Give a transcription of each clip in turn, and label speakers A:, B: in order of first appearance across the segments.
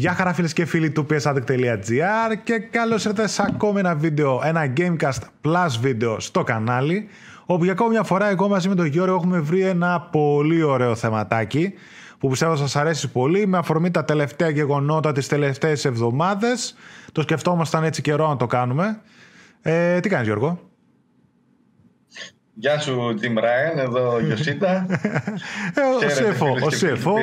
A: Γεια χαρά φίλες και φίλοι του psaddict.gr και καλώς ήρθατε σε ακόμη ένα βίντεο, ένα Gamecast Plus βίντεο στο κανάλι όπου για ακόμη μια φορά εγώ μαζί με τον Γιώργο έχουμε βρει ένα πολύ ωραίο θεματάκι που πιστεύω σας αρέσει πολύ με αφορμή τα τελευταία γεγονότα τις τελευταίες εβδομάδες. Το σκεφτόμασταν έτσι καιρό να το κάνουμε. Ε, Τι κάνεις Γιώργο;
B: Γεια σου, Jim Ryan, εδώ ο Γιωσίτα.
A: Ε, ο CFO,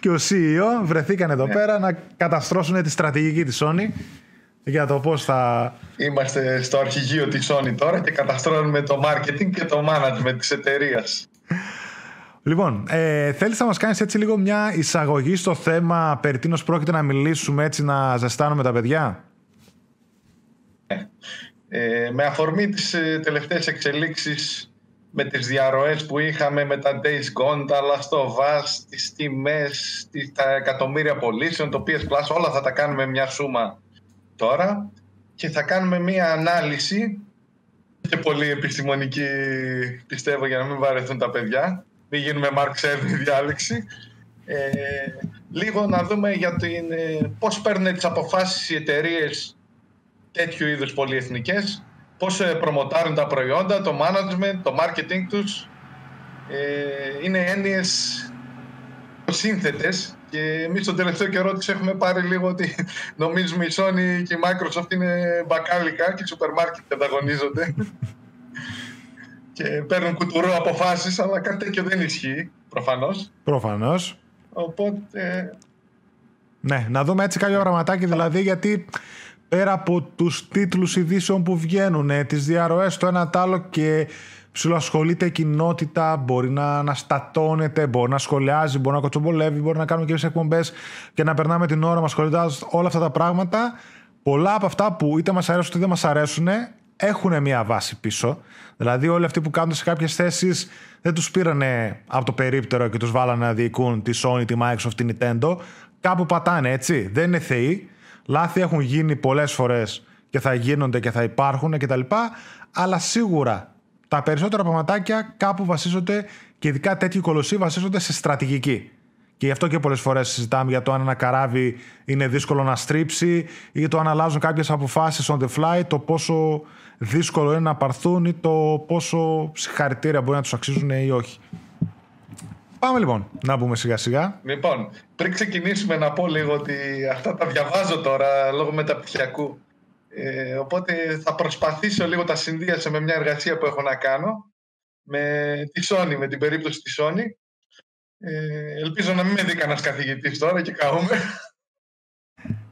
A: και ο CEO βρεθήκαν εδώ ναι. πέρα να καταστρώσουν τη στρατηγική της Sony για το πώς θα...
B: Είμαστε στο αρχηγείο της Sony τώρα και καταστρώνουμε το marketing και το management της εταιρείας.
A: Λοιπόν, ε, θέλεις να μας κάνεις έτσι λίγο μια εισαγωγή στο θέμα περί τίνος πρόκειται να μιλήσουμε έτσι να ζεστάνουμε τα παιδιά;
B: Ναι. Ε, με αφορμή τις ε, τελευταίες εξελίξεις με τις διαρροές που είχαμε με τα Days Gone, τα Last of Us, τις τιμές, τα εκατομμύρια πωλήσεων, το PS Plus, όλα θα τα κάνουμε μια σούμα τώρα και θα κάνουμε μια ανάλυση και πολύ επιστημονική πιστεύω για να μην βαρεθούν τα παιδιά μην γίνουμε Mark διάλεξη ε, λίγο να δούμε για την, ε, πώς παίρνουν τις αποφάσεις οι εταιρείες τέτοιου είδους πολυεθνικές, πώς ε, προμοτάρουν τα προϊόντα, το management, το marketing τους. Ε, είναι έννοιες σύνθετες και εμείς τον τελευταίο καιρό τις έχουμε πάρει λίγο ότι νομίζουμε η Sony και η Microsoft είναι μπακάλικα και οι σούπερ μάρκετ ανταγωνίζονται και παίρνουν κουτουρό αποφάσεις αλλά κάτι τέτοιο δεν ισχύει προφανώς.
A: Προφανώς.
B: Οπότε...
A: Ναι, να δούμε έτσι κάποιο πραγματάκι δηλαδή γιατί πέρα από τους τίτλους ειδήσεων που βγαίνουν, ε, τις διαρροές το ένα τ' άλλο και ψηλοασχολείται η κοινότητα, μπορεί να αναστατώνεται, μπορεί να σχολιάζει, μπορεί να κοτσομπολεύει, μπορεί να κάνουμε και εκπομπές και να περνάμε την ώρα μας σχολιάζοντας όλα αυτά τα πράγματα. Πολλά από αυτά που είτε μας αρέσουν είτε δεν μας αρέσουν έχουν μια βάση πίσω. Δηλαδή όλοι αυτοί που κάνουν σε κάποιες θέσεις δεν τους πήρανε από το περίπτερο και τους βάλανε να διοικούν τη Sony, τη Microsoft, τη Nintendo. Κάπου πατάνε έτσι. Δεν είναι θεοί. Λάθη έχουν γίνει πολλές φορές και θα γίνονται και θα υπάρχουν κτλ. Αλλά σίγουρα τα περισσότερα πραγματάκια κάπου βασίζονται και ειδικά τέτοιοι κολοσσοί βασίζονται σε στρατηγική. Και γι' αυτό και πολλές φορές συζητάμε για το αν ένα καράβι είναι δύσκολο να στρίψει ή το αν αλλάζουν κάποιες αποφάσεις on the fly, το πόσο δύσκολο είναι να πάρθουν ή το πόσο συγχαρητήρια μπορεί να τους αξίζουν ή όχι. Πάμε λοιπόν να μπούμε σιγά σιγά.
B: Λοιπόν, πριν ξεκινήσουμε να πω λίγο ότι αυτά τα διαβάζω τώρα λόγω μεταπτυχιακού. Ε, οπότε θα προσπαθήσω λίγο τα συνδύασα με μια εργασία που έχω να κάνω με τη Sony, με την περίπτωση της Sony. Ε, ελπίζω να μην με δει κανένας καθηγητής τώρα και καούμε.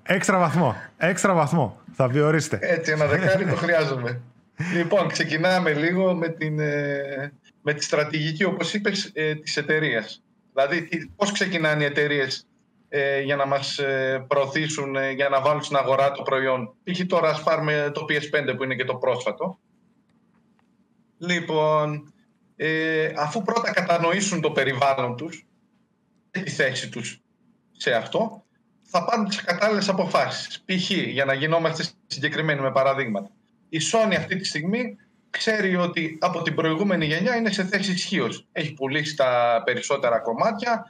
A: Έξτρα βαθμό. Έξτρα βαθμό. Θα διορίσετε.
B: Έτσι, ένα δεκάρι το χρειάζομαι. λοιπόν, ξεκινάμε λίγο με την, ε, με τη στρατηγική, όπως είπες, ε, της εταιρείας. Δηλαδή, πώς ξεκινάνε οι εταιρείες ε, για να μας ε, προωθήσουν, ε, για να βάλουν στην αγορά το προϊόν. Π.χ. τώρα ας πάρουμε το PS5 που είναι και το πρόσφατο. Λοιπόν, ε, αφού πρώτα κατανοήσουν το περιβάλλον τους και τη θέση τους σε αυτό, θα πάρουν τις κατάλληλες αποφάσεις. Π.χ. για να γινόμαστε συγκεκριμένοι με παραδείγματα. Η Sony αυτή τη στιγμή ξέρει ότι από την προηγούμενη γενιά είναι σε θέση ισχύως. Έχει πουλήσει τα περισσότερα κομμάτια,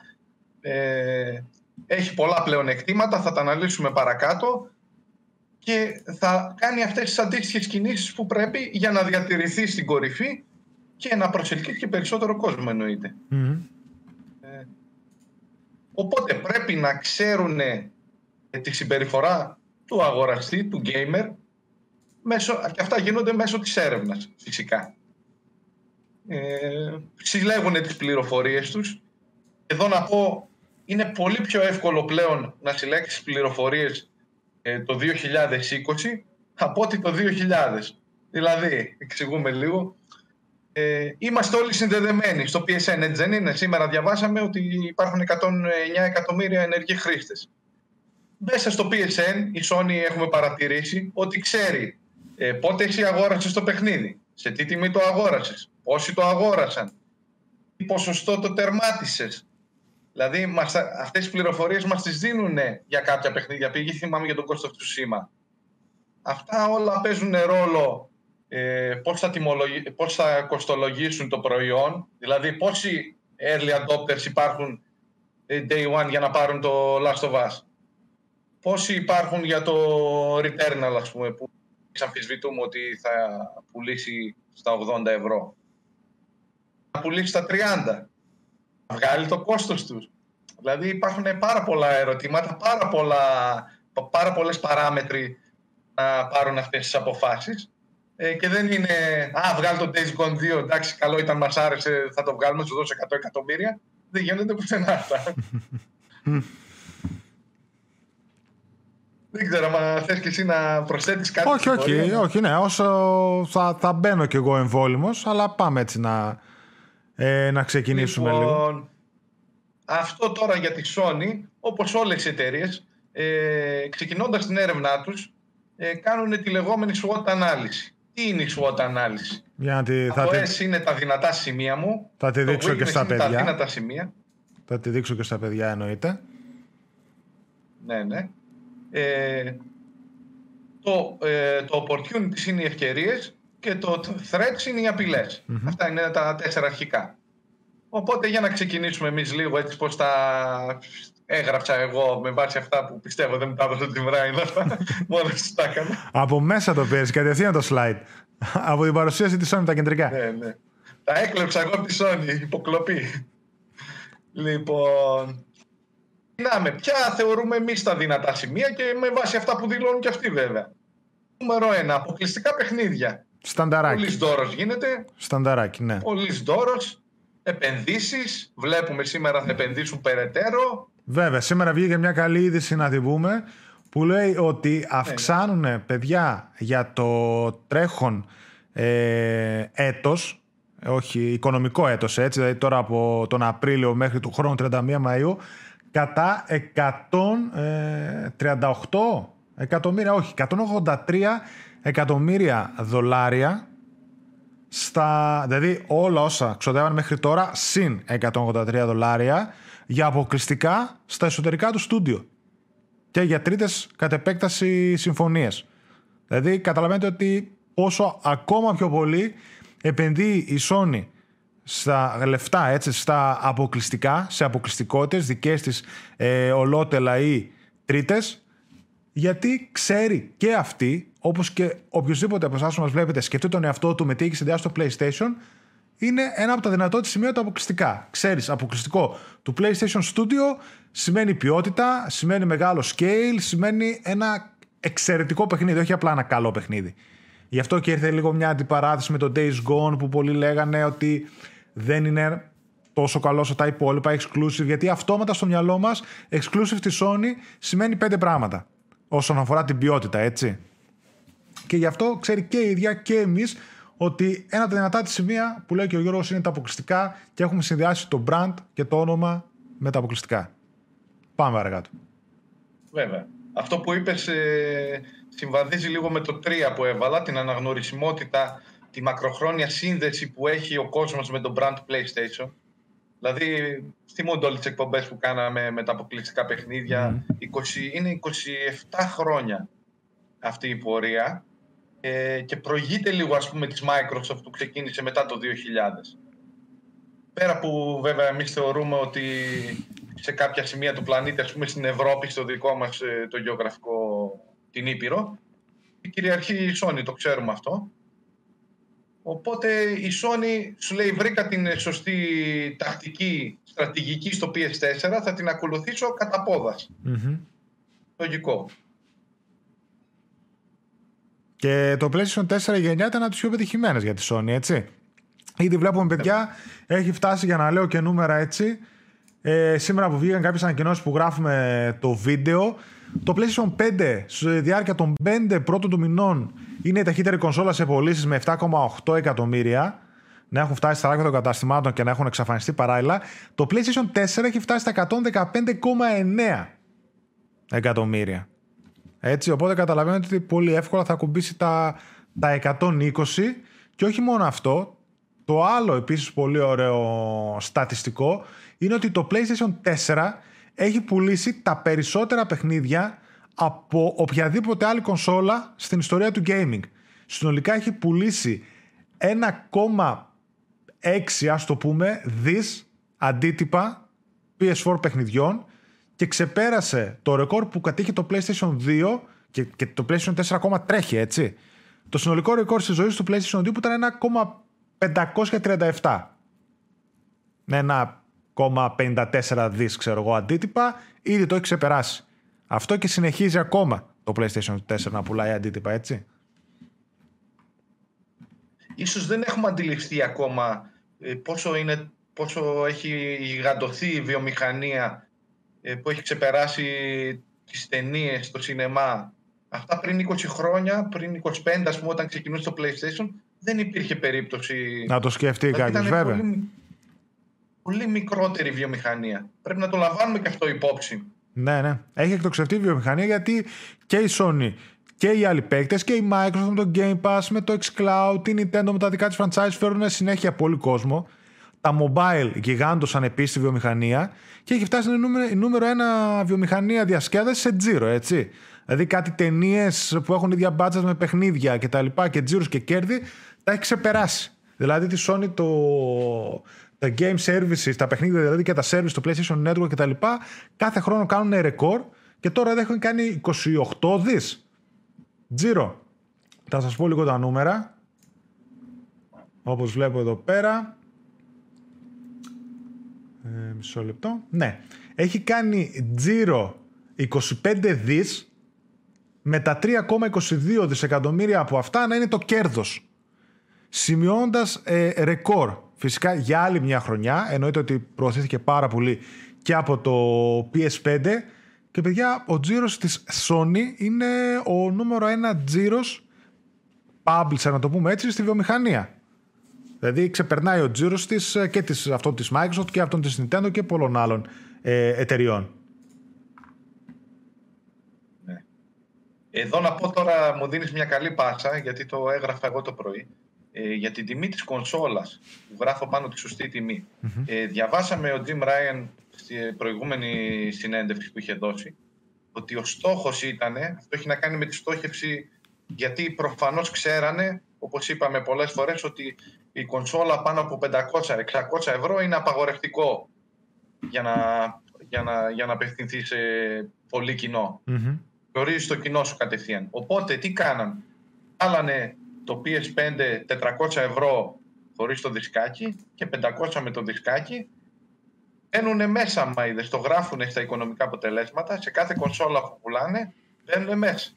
B: ε, έχει πολλά πλέον εκτήματα, θα τα αναλύσουμε παρακάτω και θα κάνει αυτές τις αντίστοιχες κινήσεις που πρέπει για να διατηρηθεί στην κορυφή και να προσελκύσει και περισσότερο κόσμο εννοείται. Ε, οπότε πρέπει να ξέρουν τη συμπεριφορά του αγοραστή, του gamer, μέσω, και αυτά γίνονται μέσω της έρευνας φυσικά. Ε, συλλέγουν τις πληροφορίες τους. Εδώ να πω, είναι πολύ πιο εύκολο πλέον να συλλέξεις πληροφορίες ε, το 2020 από ότι το 2000. Δηλαδή, εξηγούμε λίγο, ε, είμαστε όλοι συνδεδεμένοι στο PSN, έτσι δεν είναι; Σήμερα διαβάσαμε ότι υπάρχουν 109 εκατομμύρια ενεργοί χρήστες. Μέσα στο PSN η Sony έχουμε παρατηρήσει ότι ξέρει ε, πότε εσύ αγόρασες το παιχνίδι, σε τι τιμή το αγόρασες, πόσοι το αγόρασαν, τι ποσοστό το τερμάτισες; Δηλαδή μας, αυτές οι πληροφορίες μας τις δίνουν για κάποια παιχνίδια; Πήγε θυμάμαι για τον κόστος του σήμα. Αυτά όλα παίζουν ρόλο ε, πώς, θα πώς θα κοστολογήσουν το προϊόν, δηλαδή πόσοι early adopters υπάρχουν ε, day one για να πάρουν το Last of Us; πόσοι υπάρχουν για το Returnal, ας πούμε, που αμφισβητούμε ότι θα πουλήσει στα 80 ευρώ. Θα πουλήσει στα 30. Θα βγάλει το κόστος τους. Δηλαδή υπάρχουν πάρα πολλά ερωτήματα, πάρα, πολλά, πάρα πολλές παράμετροι να πάρουν αυτές τις αποφάσεις. Ε, και δεν είναι, α, βγάλει το Days Gone 2, εντάξει, καλό ήταν, μας άρεσε, θα το βγάλουμε, σου δώσω 100 εκατομμύρια. Δεν γίνονται πουθενά αυτά. Δεν ξέρω, μα θες και εσύ να προσθέτεις κάτι.
A: Όχι, όχι, όχι, ναι, όσο θα, θα μπαίνω κι εγώ εμβόλυμος, αλλά πάμε έτσι να, ε, να ξεκινήσουμε
B: λοιπόν,
A: λίγο.
B: Αυτό τώρα για τη Sony, όπως όλες οι εταιρείες, ε, ξεκινώντας την έρευνά τους, ε, κάνουν τη λεγόμενη SWOT ανάλυση. Τι είναι η SWOT ανάλυση;
A: Για τη,
B: θα τη... είναι τα δυνατά σημεία μου.
A: Θα τη δείξω και στα παιδιά.
B: Τα δυνατά σημεία.
A: Θα τη δείξω και στα παιδιά εννοείται.
B: Ναι, ναι. Ε, το, ε, το opportunity είναι οι ευκαιρίες και το threats είναι οι απειλε Αυτά είναι τα τέσσερα αρχικά. Οπότε για να ξεκινήσουμε εμείς λίγο έτσι πώς τα έγραψα εγώ με βάση αυτά που πιστεύω δεν μου τα έδωσε την Βράιν αυτά. Μόνο τα έκανα.
A: Από μέσα το πήρες, κατευθείαν το slide. από την παρουσίαση της Sony τα κεντρικά.
B: Ναι, ναι. Τα έκλεψα εγώ από τη Sony, υποκλοπή. λοιπόν, ξεκινάμε. Ποια θεωρούμε εμείς τα δυνατά σημεία και με βάση αυτά που δηλώνουν και αυτοί βέβαια. Νούμερο 1. Αποκλειστικά παιχνίδια.
A: Στανταράκι.
B: Πολύ δώρο γίνεται.
A: Στανταράκι, ναι.
B: Πολύ δώρο. Επενδύσεις. Βλέπουμε σήμερα θα επενδύσουν περαιτέρω.
A: Βέβαια, σήμερα βγήκε μια καλή είδηση να την πούμε που λέει ότι ναι, ναι. αυξάνουν παιδιά για το τρέχον ε, έτος όχι οικονομικό έτος έτσι, δηλαδή τώρα από τον Απρίλιο μέχρι του χρόνου 31 Μαΐου κατά 138 ε, εκατομμύρια, όχι, 183 εκατομμύρια δολάρια στα, δηλαδή όλα όσα ξοδεύαν μέχρι τώρα συν 183 δολάρια για αποκλειστικά στα εσωτερικά του στούντιο και για τρίτες κατ' επέκταση συμφωνίες. Δηλαδή καταλαβαίνετε ότι όσο ακόμα πιο πολύ επενδύει η Sony στα λεφτά, έτσι, στα αποκλειστικά, σε αποκλειστικότητες δικές της ε, ολότελα ή τρίτες, γιατί ξέρει και αυτή, όπως και οποιοδήποτε από εσάς που μας βλέπετε σκεφτεί τον εαυτό του με τι έχει συνδυάσει στο PlayStation, είναι ένα από τα δυνατότητα σημεία του αποκλειστικά. Ξέρεις, αποκλειστικό του PlayStation Studio σημαίνει ποιότητα, σημαίνει μεγάλο scale, σημαίνει ένα εξαιρετικό παιχνίδι, όχι απλά ένα καλό παιχνίδι. Γι' αυτό και ήρθε λίγο μια αντιπαράθεση με το Days Gone που πολλοί λέγανε ότι δεν είναι τόσο καλό όσο τα υπόλοιπα exclusive, γιατί αυτόματα στο μυαλό μας exclusive της Sony σημαίνει πέντε πράγματα όσον αφορά την ποιότητα, έτσι. Και γι' αυτό ξέρει και η ίδια και εμείς ότι ένα από τα δυνατά της σημεία που λέει και ο Γιώργος είναι τα αποκλειστικά και έχουμε συνδυάσει το brand και το όνομα με τα αποκλειστικά. Πάμε παρακάτω.
B: Βέβαια. Αυτό που είπες ε, συμβαδίζει λίγο με το 3 που έβαλα, την αναγνωρισιμότητα τη μακροχρόνια σύνδεση που έχει ο κόσμος με το brand PlayStation. Δηλαδή, θυμούνται όλες τις εκπομπές που κάναμε με τα αποκλειστικά παιχνίδια. 20, είναι 27 χρόνια αυτή η πορεία ε, και προηγείται λίγο ας πούμε της Microsoft που ξεκίνησε μετά το 2000. Πέρα που βέβαια εμείς θεωρούμε ότι σε κάποια σημεία του πλανήτη, ας πούμε στην Ευρώπη, στο δικό μας ε, το γεωγραφικό την Ήπειρο, η κυριαρχεί η Sony, το ξέρουμε αυτό. Οπότε η Sony σου λέει βρήκα την σωστή τακτική στρατηγική στο PS4, θα την ακολουθήσω κατά πόδας. Λογικό.
A: Και το PlayStation 4 γενιά ήταν από τις πιο πετυχημένες για τη Sony, έτσι. Ήδη βλέπουμε παιδιά, έχει φτάσει για να λέω και νούμερα έτσι. Ε, σήμερα που βγήκαν κάποιες ανακοινώσεις που γράφουμε το βίντεο, το PlayStation 5 στη διάρκεια των 5 πρώτων του μηνών είναι η ταχύτερη κονσόλα σε πωλήσεις με 7,8 εκατομμύρια. Να έχουν φτάσει στα άκρα των καταστημάτων και να έχουν εξαφανιστεί παράλληλα. Το PlayStation 4 έχει φτάσει στα 115,9 εκατομμύρια. Έτσι, οπότε καταλαβαίνετε ότι πολύ εύκολα θα κουμπίσει τα, τα 120 και όχι μόνο αυτό, το άλλο επίσης πολύ ωραίο στατιστικό είναι ότι το PlayStation 4 έχει πουλήσει τα περισσότερα παιχνίδια από οποιαδήποτε άλλη κονσόλα στην ιστορία του gaming. Συνολικά έχει πουλήσει 1,6 ας το πούμε δις αντίτυπα PS4 παιχνιδιών και ξεπέρασε το ρεκόρ που κατήχε το PlayStation 2 και, και το PlayStation 4 ακόμα τρέχει, έτσι. Το συνολικό ρεκόρ στη ζωή του PlayStation 2 που ήταν 1,537. Με 1,54 δις, ξέρω εγώ, αντίτυπα, ήδη το έχει ξεπεράσει. Αυτό και συνεχίζει ακόμα το PlayStation 4 να πουλάει αντίτυπα, έτσι.
B: Ίσως δεν έχουμε αντιληφθεί ακόμα ε, πόσο, είναι, πόσο έχει γιγαντωθεί η βιομηχανία ε, που έχει ξεπεράσει τις ταινίες στο σινεμά. Αυτά πριν 20 χρόνια, πριν 25 ας πούμε όταν ξεκινούσε το PlayStation δεν υπήρχε περίπτωση...
A: Να το σκεφτεί δηλαδή, κάποιος βέβαια.
B: Πολύ, πολύ μικρότερη βιομηχανία. Πρέπει να το λαμβάνουμε και αυτό υπόψη.
A: Ναι, ναι. Έχει εκτοξευτεί η βιομηχανία γιατί και η Sony και οι άλλοι παίκτες και η Microsoft με το Game Pass, με το xCloud, η Nintendo με τα δικά της franchise φέρουν συνέχεια πολύ κόσμο. Τα mobile γιγάντωσαν επίσης στη βιομηχανία και έχει φτάσει να είναι η νούμερο ένα βιομηχανία διασκέδασης σε τζίρο, έτσι. Δηλαδή κάτι ταινίες που έχουν ίδια μπάτσα με παιχνίδια και τα λοιπά και τζίρους και κέρδη τα έχει ξεπεράσει. Δηλαδή τη Sony το, τα game services, τα παιχνίδια δηλαδή και τα service, το PlayStation Network κτλ. κάθε χρόνο κάνουν ρεκόρ και τώρα δεν έχουν κάνει 28 δις. Τζίρο. Θα σας πω λίγο τα νούμερα. Όπως βλέπω εδώ πέρα. Ε, μισό λεπτό. Ναι. Έχει κάνει τζίρο 25 δις με τα 3,22 δισεκατομμύρια από αυτά να είναι το κέρδος. Σημειώνοντας ε, ρεκόρ Φυσικά για άλλη μια χρονιά, εννοείται ότι προωθήθηκε πάρα πολύ και από το PS5 και παιδιά ο τζίρος της Sony είναι ο νούμερο ένα τζίρος publisher να το πούμε έτσι στη βιομηχανία. Δηλαδή ξεπερνάει ο τζίρος της ε, και της, αυτό της Microsoft και αυτόν της Nintendo και πολλών άλλων ε, εταιριών.
B: Ναι. Εδώ να πω τώρα μου δίνεις μια καλή πάσα γιατί το έγραφα εγώ το πρωί ε, για την τιμή της κονσόλας που γράφω πάνω τη σωστή Ε, διαβάσαμε ο Jim Ryan στη προηγούμενη συνέντευξη που είχε δώσει ότι ο στόχος ήταν, αυτό έχει να κάνει με τη στόχευση γιατί προφανώς ξέρανε, όπως είπαμε πολλές φορές, ότι η κονσόλα πάνω από 500-600 ευρώ είναι απαγορευτικό για να, για να, για να απευθυνθεί σε πολύ κοινό. Mm-hmm. το κοινό σου κατευθείαν. Οπότε τι κάναν; Άλλανε το PS5 400 ευρώ χωρίς το δισκάκι και 500 με το δισκάκι μπαίνουν μέσα μα είδες, το γράφουν στα οικονομικά αποτελέσματα σε κάθε κονσόλα που πουλάνε μπαίνουν μέσα.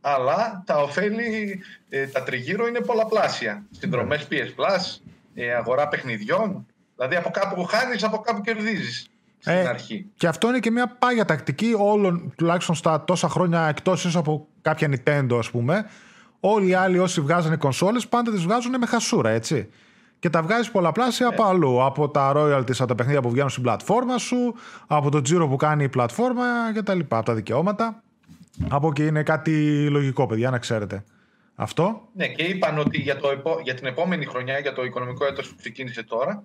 B: Αλλά τα ωφέλη ε, τα τριγύρω είναι πολλαπλάσια. Συνδρομές PS Plus ες, αγορά παιχνιδιών. Δηλαδή από κάπου χάνεις από κάπου κερδίζεις στην ε, αρχή.
A: Και αυτό είναι και μια πάγια τακτική όλων τουλάχιστον στα τόσα χρόνια εκτός από κάποια Nintendo ας πούμε Όλοι οι άλλοι όσοι βγάζανε κονσόλες πάντα τις βγάζουν με χασούρα, έτσι. Και τα βγάζεις πολλαπλάσια από ε. αλλού. Από τα royalties από τα παιχνίδια που βγαίνουν στην πλατφόρμα σου, από το τζίρο που κάνει η πλατφόρμα κτλ. Από τα δικαιώματα. Από εκεί είναι κάτι λογικό, παιδιά, να ξέρετε. Αυτό.
B: Ναι, και είπαν ότι για, το, για την επόμενη χρονιά, για το οικονομικό έτος που ξεκίνησε τώρα,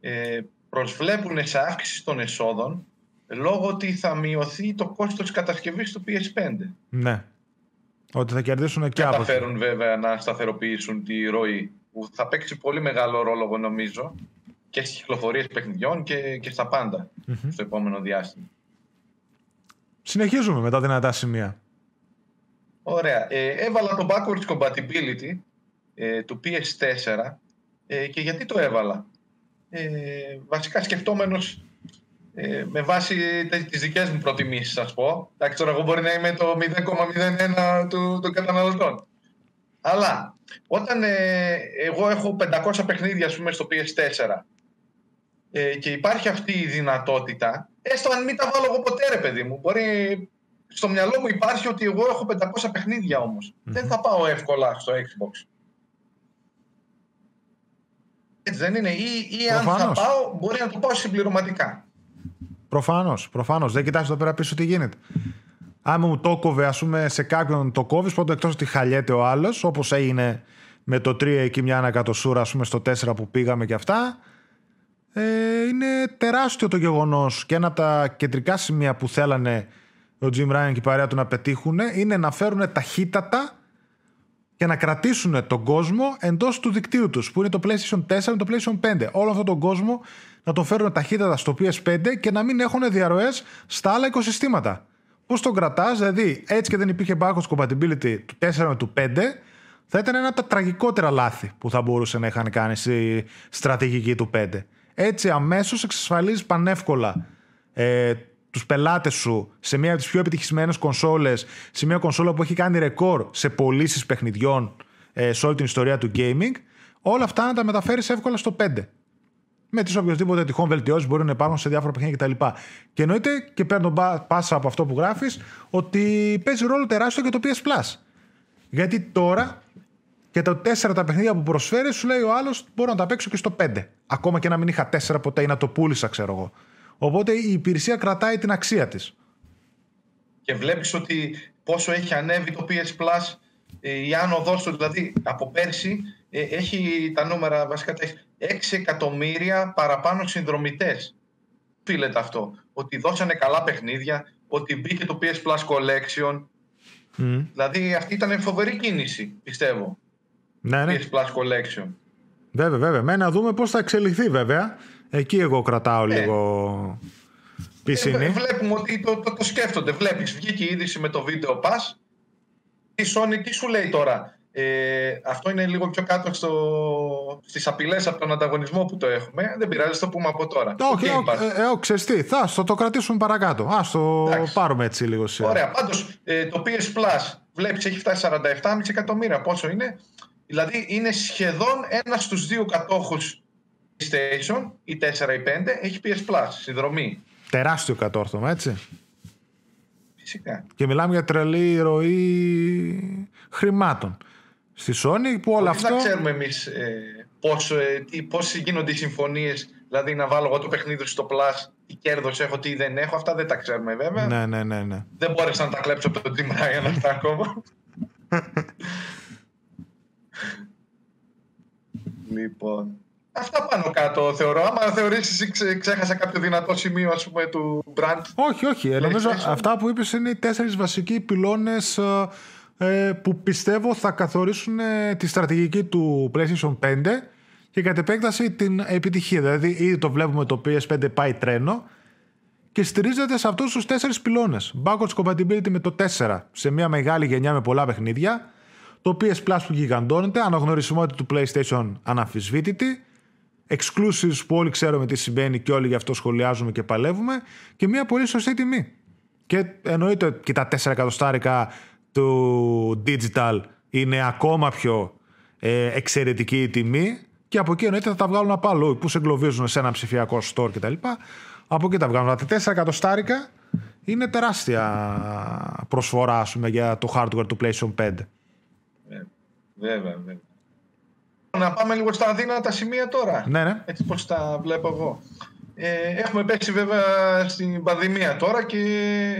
B: ε, προσβλέπουν σε αύξηση των εσόδων λόγω ότι θα μειωθεί το κόστος κατασκευής του PS5.
A: Ναι. Ότι θα κερδίσουν και από
B: Καταφέρουν βέβαια να σταθεροποιήσουν τη ροή που θα παίξει πολύ μεγάλο ρόλο νομίζω και στις κυκλοφορίες παιχνιδιών και, και στα παντα στο επόμενο διάστημα.
A: Συνεχίζουμε με τα δυνατά σημεία.
B: Ωραία. Ε, έβαλα το backwards compatibility ε, του PS4 ε, και γιατί το έβαλα. Ε, βασικά σκεφτόμενος ε, με βάση τις δικές μου προτιμήσεις, ας πω. Εντάξει, τώρα εγώ μπορεί να είμαι το 0,01 του, των καταναλωτών. Αλλά όταν ε, εγώ έχω 500 παιχνίδια ας πούμε, στο PS4 ες, και υπάρχει αυτή η δυνατότητα, έστω αν μην τα βάλω εγώ ποτέ, ρε παιδί μου, μπορεί στο μυαλό μου υπάρχει ότι εγώ έχω 500 παιχνίδια όμως. Δεν θα πάω εύκολα στο Xbox. Έτσι δεν είναι. Ή, ή αν θα πάω, μπορεί να το πάω συμπληρωματικά.
A: Προφανώς, προφανώς. Δεν κοιτάζει εδώ πέρα πίσω τι γίνεται. Άμα μου το κόβε, ας πούμε, σε κάποιον το κόβεις, πρώτα εκτός ότι χαλιέται ο άλλος, όπως έγινε με το 3 εκεί μια ανακατοσούρα, ας πούμε, στο 4 που πήγαμε και αυτά. Ε, είναι τεράστιο το γεγονός και ένα από τα κεντρικά σημεία που θέλανε ο Jim Ryan και η παρέα του να πετύχουν είναι να φέρουν ταχύτατα και να κρατήσουν τον κόσμο εντός του δικτύου τους που είναι το PlayStation 4 με το PlayStation 5 όλο αυτόν τον κόσμο να το φέρουν ταχύτατα στο PS5 και να μην έχουν διαρροές στα άλλα οικοσυστήματα. Πώς τον κρατάς, δηλαδή έτσι και δεν υπήρχε backwards compatibility του 4 με του 5, θα ήταν ένα από τα τραγικότερα λάθη που θα μπορούσε να είχαν κάνει στη στρατηγική του 5. Έτσι αμέσως εξασφαλίζεις πανεύκολα ε, τους πελάτες σου σε μία από τις πιο επιτυχημένε κονσόλες, σε μια κονσόλα που έχει κάνει ρεκόρ σε πωλήσεις παιχνιδιών ε, σε όλη την ιστορία του gaming, όλα αυτά να τα μεταφέρεις εύκολα στο 5 με τις οποιοδήποτε τυχόν βελτιώσεις μπορεί να υπάρχουν σε διάφορα παιχνίδια κτλ. Και εννοείται και παίρνω πάσα από αυτό που γράφεις ότι παίζει ρόλο τεράστιο και το PS Plus. Γιατί τώρα και τα 4 τα παιχνίδια που προσφέρεις σου λέει ο άλλος μπορώ να τα παίξω και στο 5. Ακόμα και να μην είχα 4 ποτέ ή να το πούλησα, ξέρω εγώ. Οπότε η υπηρεσία κρατάει την αξία της.
B: Και βλέπεις ότι πόσο έχει ανέβει το PS Plus ε, η άνοδός του, δηλαδή από πέρσι ε, έχει τα νούμερα βασικά 6 εκατομμύρια παραπάνω συνδρομητές. Φίλεται αυτό. Ότι δώσανε καλά παιχνίδια, ότι μπήκε το PS Plus Collection. Δηλαδή αυτή ήταν φοβερή κίνηση, πιστεύω.
A: Ναι, ναι.
B: PS Plus Collection.
A: Βέβαια, βέβαια. Με να δούμε πώς θα εξελιχθεί βέβαια. Εκεί εγώ κρατάω ναι. λίγο πισίνη.
B: Ε, βλέπουμε ότι το, το, το σκέφτονται. Βλέπεις, βγήκε η είδηση με το Video Pass. Η Sony τι σου λέει τώρα; Ε, αυτό είναι λίγο πιο κάτω στο, στις απειλές από τον ανταγωνισμό που το έχουμε. Δεν πειράζει, το πούμε από τώρα.
A: Όχι, okay, ε, ε, τι, θα το, το κρατήσουμε παρακάτω. Ας το πάρουμε έτσι λίγο σήμερα.
B: Ωραία, πάντως ε, το PS Plus βλέπεις έχει φτάσει 47,5 εκατομμύρια. Πόσο είναι; Δηλαδή είναι σχεδόν ένας στους δύο κατόχους PlayStation, ή 4 ή 5, έχει PS Plus, συνδρομή.
A: Τεράστιο κατόρθωμα, έτσι.
B: Φυσικά.
A: Και μιλάμε για τρελή ροή χρημάτων στη Sony που όλα αυτά.
B: Δεν ξέρουμε εμείς ε, πώς ε, γίνονται οι συμφωνίες. Δηλαδή να βάλω εγώ το παιχνίδι στο Plus, τι κέρδος έχω, τι δεν έχω. Αυτά δεν τα ξέρουμε βέβαια.
A: Ναι, ναι, ναι. ναι.
B: Δεν μπόρεσα να τα κλέψω από τον Jim Ryan αυτά ακόμα. λοιπόν. Αυτά πάνω κάτω θεωρώ. Άμα θεωρήσεις ξέ, ξέχασα κάποιο δυνατό σημείο ας πούμε, του brand.
A: Όχι, όχι. Ε, νομίζω αυτά που είπες είναι οι τέσσερις βασικοί πυλώνες ε, ε, που πιστεύω θα καθορίσουν ε, τη στρατηγική του PlayStation 5 και κατ' επέκταση την επιτυχία. Δηλαδή ήδη το βλέπουμε το PS5 πάει τρένο και στηρίζεται σε αυτούς τους τέσσερις πυλώνες. Backwards compatibility με το 4 σε μια μεγάλη γενιά με πολλά παιχνίδια, το PS Plus που γιγαντώνεται, αναγνωρισιμότητα του PlayStation αναμφισβήτητη, exclusives που όλοι ξέρουμε τι συμβαίνει και όλοι γι' αυτό σχολιάζουμε και παλεύουμε και μια πολύ σωστή τιμή. Και εννοείται και τα 4 εκατοστάρικα του digital είναι ακόμα πιο ε, εξαιρετική η τιμή και από εκεί εννοείται θα τα βγάλουν από αλλού που σε εγκλωβίζουν σε ένα ψηφιακό store κτλ. Από εκεί τα βγάλουν. Τα 4 εκατοστάρικα είναι τεράστια προσφορά πούμε, για το hardware του PlayStation 5.
B: Βέβαια, βέβαια. Να πάμε λίγο στα αδύνατα σημεία τώρα.
A: Ναι, ναι.
B: Έτσι πώς τα βλέπω εγώ. Ε, έχουμε πέσει βέβαια στην πανδημία τώρα και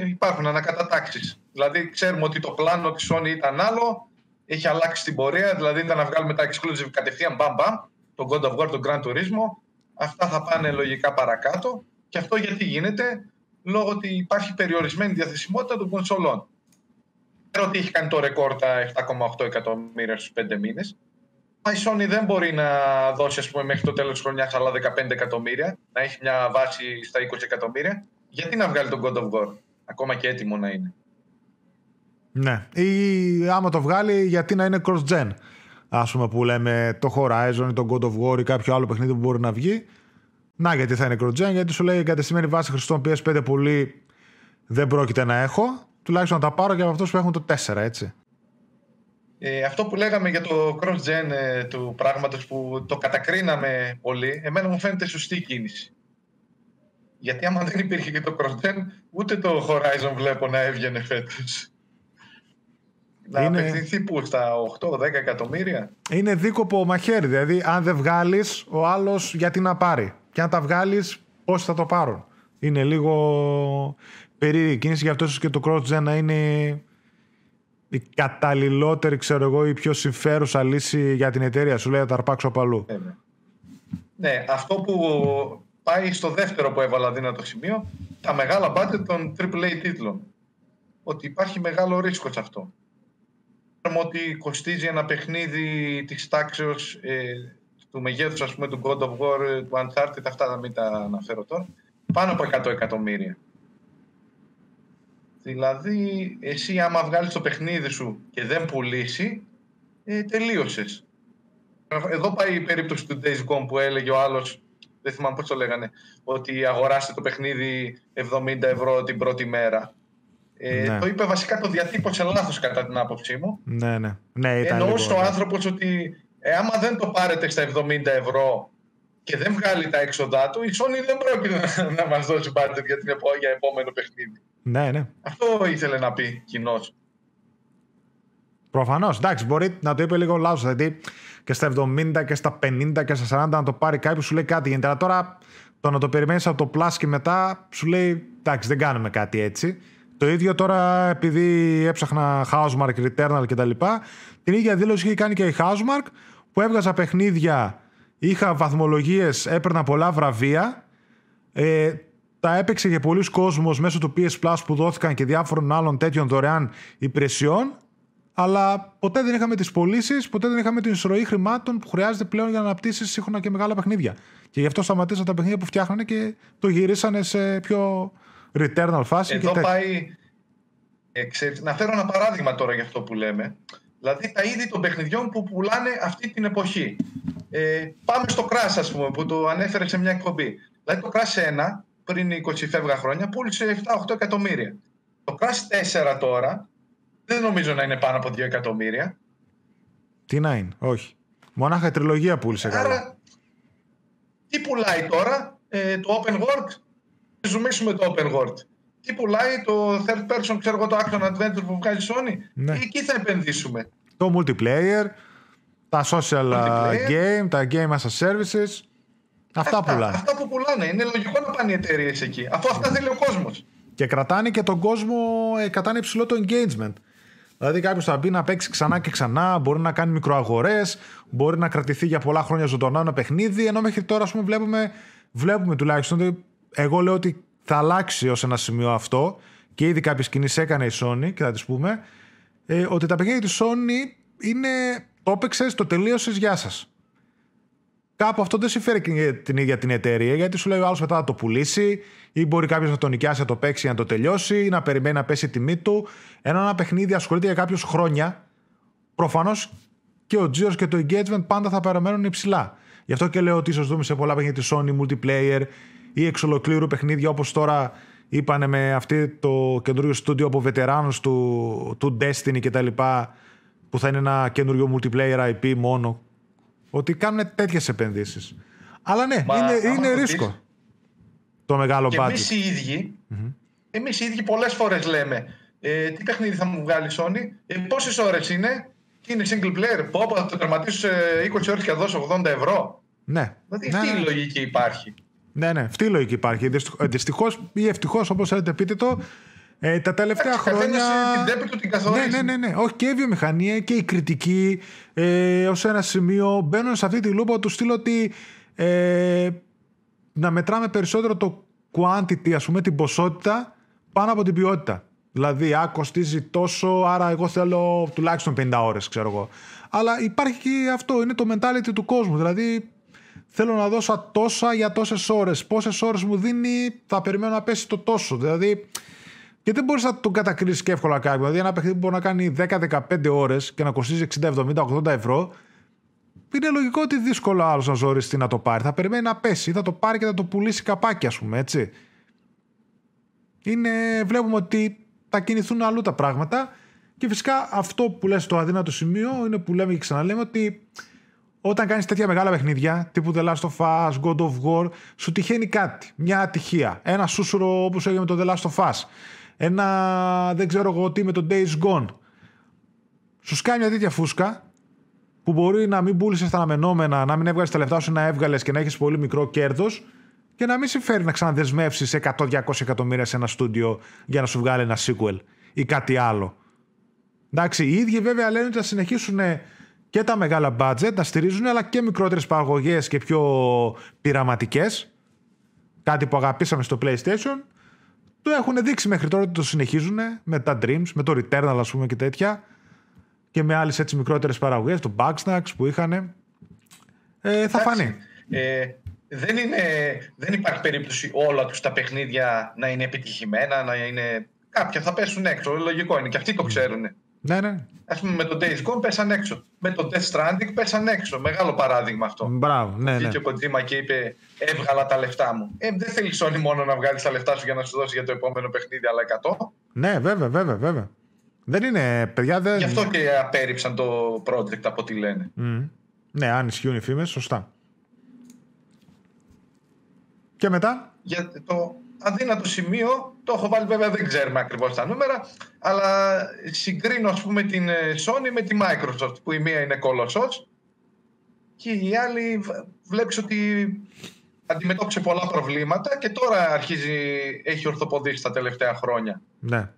B: υπάρχουν ανακατατάξεις. Δηλαδή ξέρουμε ότι το πλάνο της Sony ήταν άλλο, έχει αλλάξει την πορεία, δηλαδή ήταν να βγάλουμε τα exclusive κατευθείαν μπαμ μπαμ, το God of War, το Grand Turismo. Αυτά θα πάνε λογικά παρακάτω. Και αυτό γιατί γίνεται, λόγω ότι υπάρχει περιορισμένη διαθεσιμότητα των κονσολών. Ξέρω ότι έχει κάνει το ρεκόρ τα 7,8 εκατομμύρια στους 5 μήνες η Sony δεν μπορεί να δώσει ας πούμε, μέχρι το τέλος της χρονιάς άλλα 15 εκατομμύρια, να έχει μια βάση στα 20 εκατομμύρια, γιατί να βγάλει τον God of War, ακόμα και έτοιμο να είναι;
A: Ναι, ή άμα το βγάλει γιατί να είναι cross-gen; Ας πούμε που λέμε το Horizon ή το God of War ή κάποιο άλλο παιχνίδι που μπορεί να βγει. Να γιατί θα είναι cross-gen, γιατί σου λέει εγκατεστημένη βάση χρηστών PS5 πολύ δεν πρόκειται να έχω. Τουλάχιστον να τα πάρω και από αυτούς που έχουν το 4, έτσι.
B: Ε, αυτό που λέγαμε για το cross-gen ε, του πράγματος που το κατακρίναμε πολύ, εμένα μου φαίνεται σωστή κίνηση. Γιατί άμα δεν υπήρχε και το cross-gen, ούτε το Horizon βλέπω να έβγαινε φέτος. Να είναι... απευθυνθεί που στα 8-10 εκατομμύρια;
A: Είναι δίκοπο μαχαίρι. Δηλαδή, αν δεν βγάλεις, ο άλλος γιατί να πάρει. Και αν τα βγάλεις, πώ θα το πάρουν. Είναι λίγο περίεργη κίνηση. Γι' αυτό και το cross-gen να είναι η καταλληλότερη, ξέρω εγώ, η πιο συμφέρουσα λύση για την εταιρεία. Σου λέει να τα αρπάξω από αλλού.
B: Ναι, ναι, αυτό που πάει στο δεύτερο που έβαλα δύνατο σημείο, τα μεγάλα budget των AAA τίτλων. Ότι υπάρχει μεγάλο ρίσκο σε αυτό. Ξέρουμε ότι κοστίζει ένα παιχνίδι της τάξεως ε, του μεγέθους ας πούμε του God of War, του Uncharted, αυτά θα μην τα αναφέρω τώρα, πάνω από 100 εκατομμύρια. Δηλαδή, εσύ άμα βγάλεις το παιχνίδι σου και δεν πουλήσει, ε, τελείωσες. Εδώ πάει η περίπτωση του Days Gone που έλεγε ο άλλος, δεν θυμάμαι πώς το λέγανε, ότι αγοράστε το παιχνίδι 70 ευρώ την πρώτη μέρα. Ε, ναι. Το είπε βασικά το διατύπωσε λάθος κατά την άποψή μου.
A: Ναι, ναι. ναι
B: ήταν Εννοούσε ο άνθρωπος ότι ε, άμα δεν το πάρετε στα 70 ευρώ και δεν βγάλει τα έξοδά του, η Sony δεν πρόκειται να μας δώσει budget για, την για επόμενο παιχνίδι.
A: Ναι, ναι.
B: Αυτό ήθελε να πει κοινός.
A: Προφανώς. Εντάξει, μπορεί να το είπε λίγο λάθος. Δηλαδή και στα 70 και στα 50 και στα 40 να το πάρει κάποιος σου λέει κάτι γίνεται. Αλλά τώρα το να το περιμένεις από το Plus και μετά σου λέει εντάξει, δεν κάνουμε κάτι έτσι. Το ίδιο τώρα επειδή έψαχνα Housemark, Returnal κτλ. Την ίδια δήλωση είχε κάνει και η Housemark που έβγαζα παιχνίδια, είχα βαθμολογίες, έπαιρνα πολλά βραβεία. Ε, τα έπαιξε για πολλοί κόσμος μέσω του PS Plus που δόθηκαν και διάφορων άλλων τέτοιων δωρεάν υπηρεσιών. Αλλά ποτέ δεν είχαμε τις πωλήσεις, ποτέ δεν είχαμε την εισρωή χρημάτων που χρειάζεται πλέον για να αναπτύσσεις σύγχρονα και μεγάλα παιχνίδια. Και γι' αυτό σταματήσαν τα παιχνίδια που φτιάχνανε και το γυρίσανε σε πιο Returnal φάση.
B: Εδώ και πάει. Ε, να φέρω ένα παράδειγμα τώρα για αυτό που λέμε. Δηλαδή τα είδη των παιχνιδιών που πουλάνε αυτή την εποχή. Ε, πάμε στο Crash, ας πούμε, που το ανέφερε σε μια εκπομπή. Δηλαδή το Crash 1, πριν 20 φεύγα χρόνια, πούλησε 7-8 εκατομμύρια. Το Crash 4 τώρα, δεν νομίζω να είναι πάνω από 2 εκατομμύρια.
A: Τι να είναι, όχι. Μονάχα η τριλογία πούλησε Άρα, καλά.
B: Τι πουλάει τώρα, ε, το Open World, ζουμίσουμε το open world. Τι πουλάει το third person, ξέρω εγώ, το action adventure που βγάζει η Sony; Ναι. Εκεί θα επενδύσουμε.
A: Το multiplayer, τα social multiplayer. game, τα game as a services. Αυτά, αυτά πουλάνε.
B: Αυτά που πουλάνε. Είναι λογικό να πάνε οι εταιρείες εκεί. Αφού αυτά θέλει ο κόσμος.
A: Και κρατάνε και τον κόσμο, ε, κρατάνε υψηλό το engagement. Δηλαδή κάποιος θα μπει να παίξει ξανά και ξανά, μπορεί να κάνει μικροαγορές, μπορεί να κρατηθεί για πολλά χρόνια ζωντανά ένα παιχνίδι. Ενώ μέχρι τώρα, ας πούμε, βλέπουμε, βλέπουμε τουλάχιστον ότι εγώ λέω ότι θα αλλάξει ως ένα σημείο αυτό και ήδη κάποιες κινήσεις έκανε η Sony και θα τις πούμε. Ε, ότι τα παιχνίδια της Sony είναι. Το έπαιξε, το τελείωσες, γεια σας. Κάπου αυτό δεν συμφέρει και την ίδια την εταιρεία, γιατί σου λέει ο άλλος μετά θα το πουλήσει, ή μπορεί κάποιος να το νοικιάσει, να το παίξει για να το τελειώσει, ή να περιμένει να πέσει η τιμή του. Ενώ ένα παιχνίδι ασχολείται για κάποιους χρόνια, προφανώς και ο τζίρο και το engagement πάντα θα παραμένουν υψηλά. Γι' αυτό και λέω ότι ίσως δούμε σε πολλά παιχνίδια τη Sony multiplayer ή εξ ολοκλήρου παιχνίδια όπως τώρα είπανε με αυτή το καινούριο στούντιο από βετεράνους του, του Destiny και τα λοιπά που θα είναι ένα καινούριο multiplayer IP μόνο ότι κάνουν τέτοιες επενδύσεις αλλά ναι, είναι, είναι ρίσκο το μεγάλο
B: και εμείς οι ίδιοι mm-hmm. εμείς οι ίδιοι πολλές φορές λέμε ε, τι παιχνίδι θα μου βγάλει η Sony ε, πόσες ώρες είναι και είναι single player πω θα το τερματίσω σε 20 ώρες και θα δώσω 80 ευρώ
A: ναι.
B: Δηλαδή
A: ναι,
B: αυτή
A: ναι.
B: η λογική υπάρχει.
A: Ναι, ναι, αυτή η λογική υπάρχει. Δυστυχώς ή ευτυχώς, όπως θέλετε πείτε το, ε, τα τελευταία
B: Άξι,
A: χρόνια.
B: Την του την καθορίζει.
A: Ναι, ναι, ναι, ναι. Όχι και η βιομηχανία και η κριτική ε, ως ένα σημείο μπαίνουν σε αυτή τη λούπα του στείλω ότι ε, να μετράμε περισσότερο το quantity, ας πούμε, την ποσότητα πάνω από την ποιότητα. Δηλαδή, α, κοστίζει τόσο, άρα εγώ θέλω τουλάχιστον 50 ώρες, ξέρω εγώ. Αλλά υπάρχει και αυτό, είναι το mentality του κόσμου. Δηλαδή, θέλω να δώσω τόσα για τόσες ώρες. Πόσες ώρες μου δίνει, θα περιμένω να πέσει το τόσο. Δηλαδή, και δεν μπορείς να τον κατακρίσεις και εύκολα κάποιον. Δηλαδή, ένα παιχνίδι που μπορεί να κάνει 10-15 ώρες και να κοστίζει 60, 70, 80 ευρώ, είναι λογικό ότι δύσκολο άλλος να ζοριστεί να το πάρει. Θα περιμένει να πέσει, θα το πάρει και θα το πουλήσει καπάκι, ας πούμε, έτσι. Είναι, βλέπουμε ότι θα κινηθούν αλλού τα πράγματα. Και φυσικά αυτό που λες στο αδύνατο σημείο είναι που λέμε και ξαναλέμε ότι όταν κάνεις τέτοια μεγάλα παιχνίδια, τύπου The Last of Us, God of War, σου τυχαίνει κάτι. Μια ατυχία. Ένα σούσουρο όπως έγινε με το The Last of Us. Ένα δεν ξέρω εγώ τι με το Days Gone. Σου κάνει μια τέτοια φούσκα που μπορεί να μην πούλησε τα αναμενόμενα, να μην έβγαλες τα λεφτά σου να έβγαλες και να έχεις πολύ μικρό κέρδος και να μην συμφέρει να ξαναδεσμεύσεις 100-200 εκατομμύρια σε ένα στούντιο για να σου βγάλει ένα sequel ή κάτι άλλο. Εντάξει, οι ίδιοι βέβαια λένε ότι θα συνεχίσουν και τα μεγάλα budget να στηρίζουν, αλλά και μικρότερες παραγωγές και πιο πειραματικές. Κάτι που αγαπήσαμε στο PlayStation. Το έχουν δείξει μέχρι τώρα ότι το συνεχίζουν με τα Dreams, με το Returnal ας πούμε και τέτοια. Και με άλλες έτσι μικρότερες παραγωγές, το Bugsnax που είχαν. ε, θα φανεί.
B: Ε, δεν, είναι, δεν υπάρχει περίπτωση όλα τους τα παιχνίδια να είναι επιτυχημένα, να είναι... Κάποια θα πέσουν έξω, λογικό είναι και αυτοί το ξέρουν.
A: Ναι, ναι.
B: Α πούμε με το Days Gone πέσαν έξω. Με το Death Stranding πέσαν έξω. Μεγάλο παράδειγμα αυτό.
A: Μπράβο, ναι, ναι.
B: Βγήκε ο Kojima και είπε: Έβγαλα τα λεφτά μου. Ε, δεν θέλει όλοι μόνο να βγάλει τα λεφτά σου για να σου δώσει για το επόμενο παιχνίδι, αλλά 100.
A: Ναι, βέβαια, βέβαια, βέβαια. Δεν είναι, παιδιά, δεν...
B: Γι' αυτό και απέρριψαν το project από ό,τι λένε.
A: Mm. Ναι, αν ισχύουν οι φήμες, σωστά. Και μετά;
B: Για το αδύνατο σημείο, το έχω βάλει βέβαια, δεν ξέρουμε ακριβώς τα νούμερα, αλλά συγκρίνω ας πούμε την ε, Sony με τη Microsoft, που η μία είναι κολοσσός και η άλλη βλέπεις ότι αντιμετώπισε πολλά προβλήματα και τώρα αρχίζει, έχει ορθοποδήσει τα τελευταία χρόνια.
A: Ναι.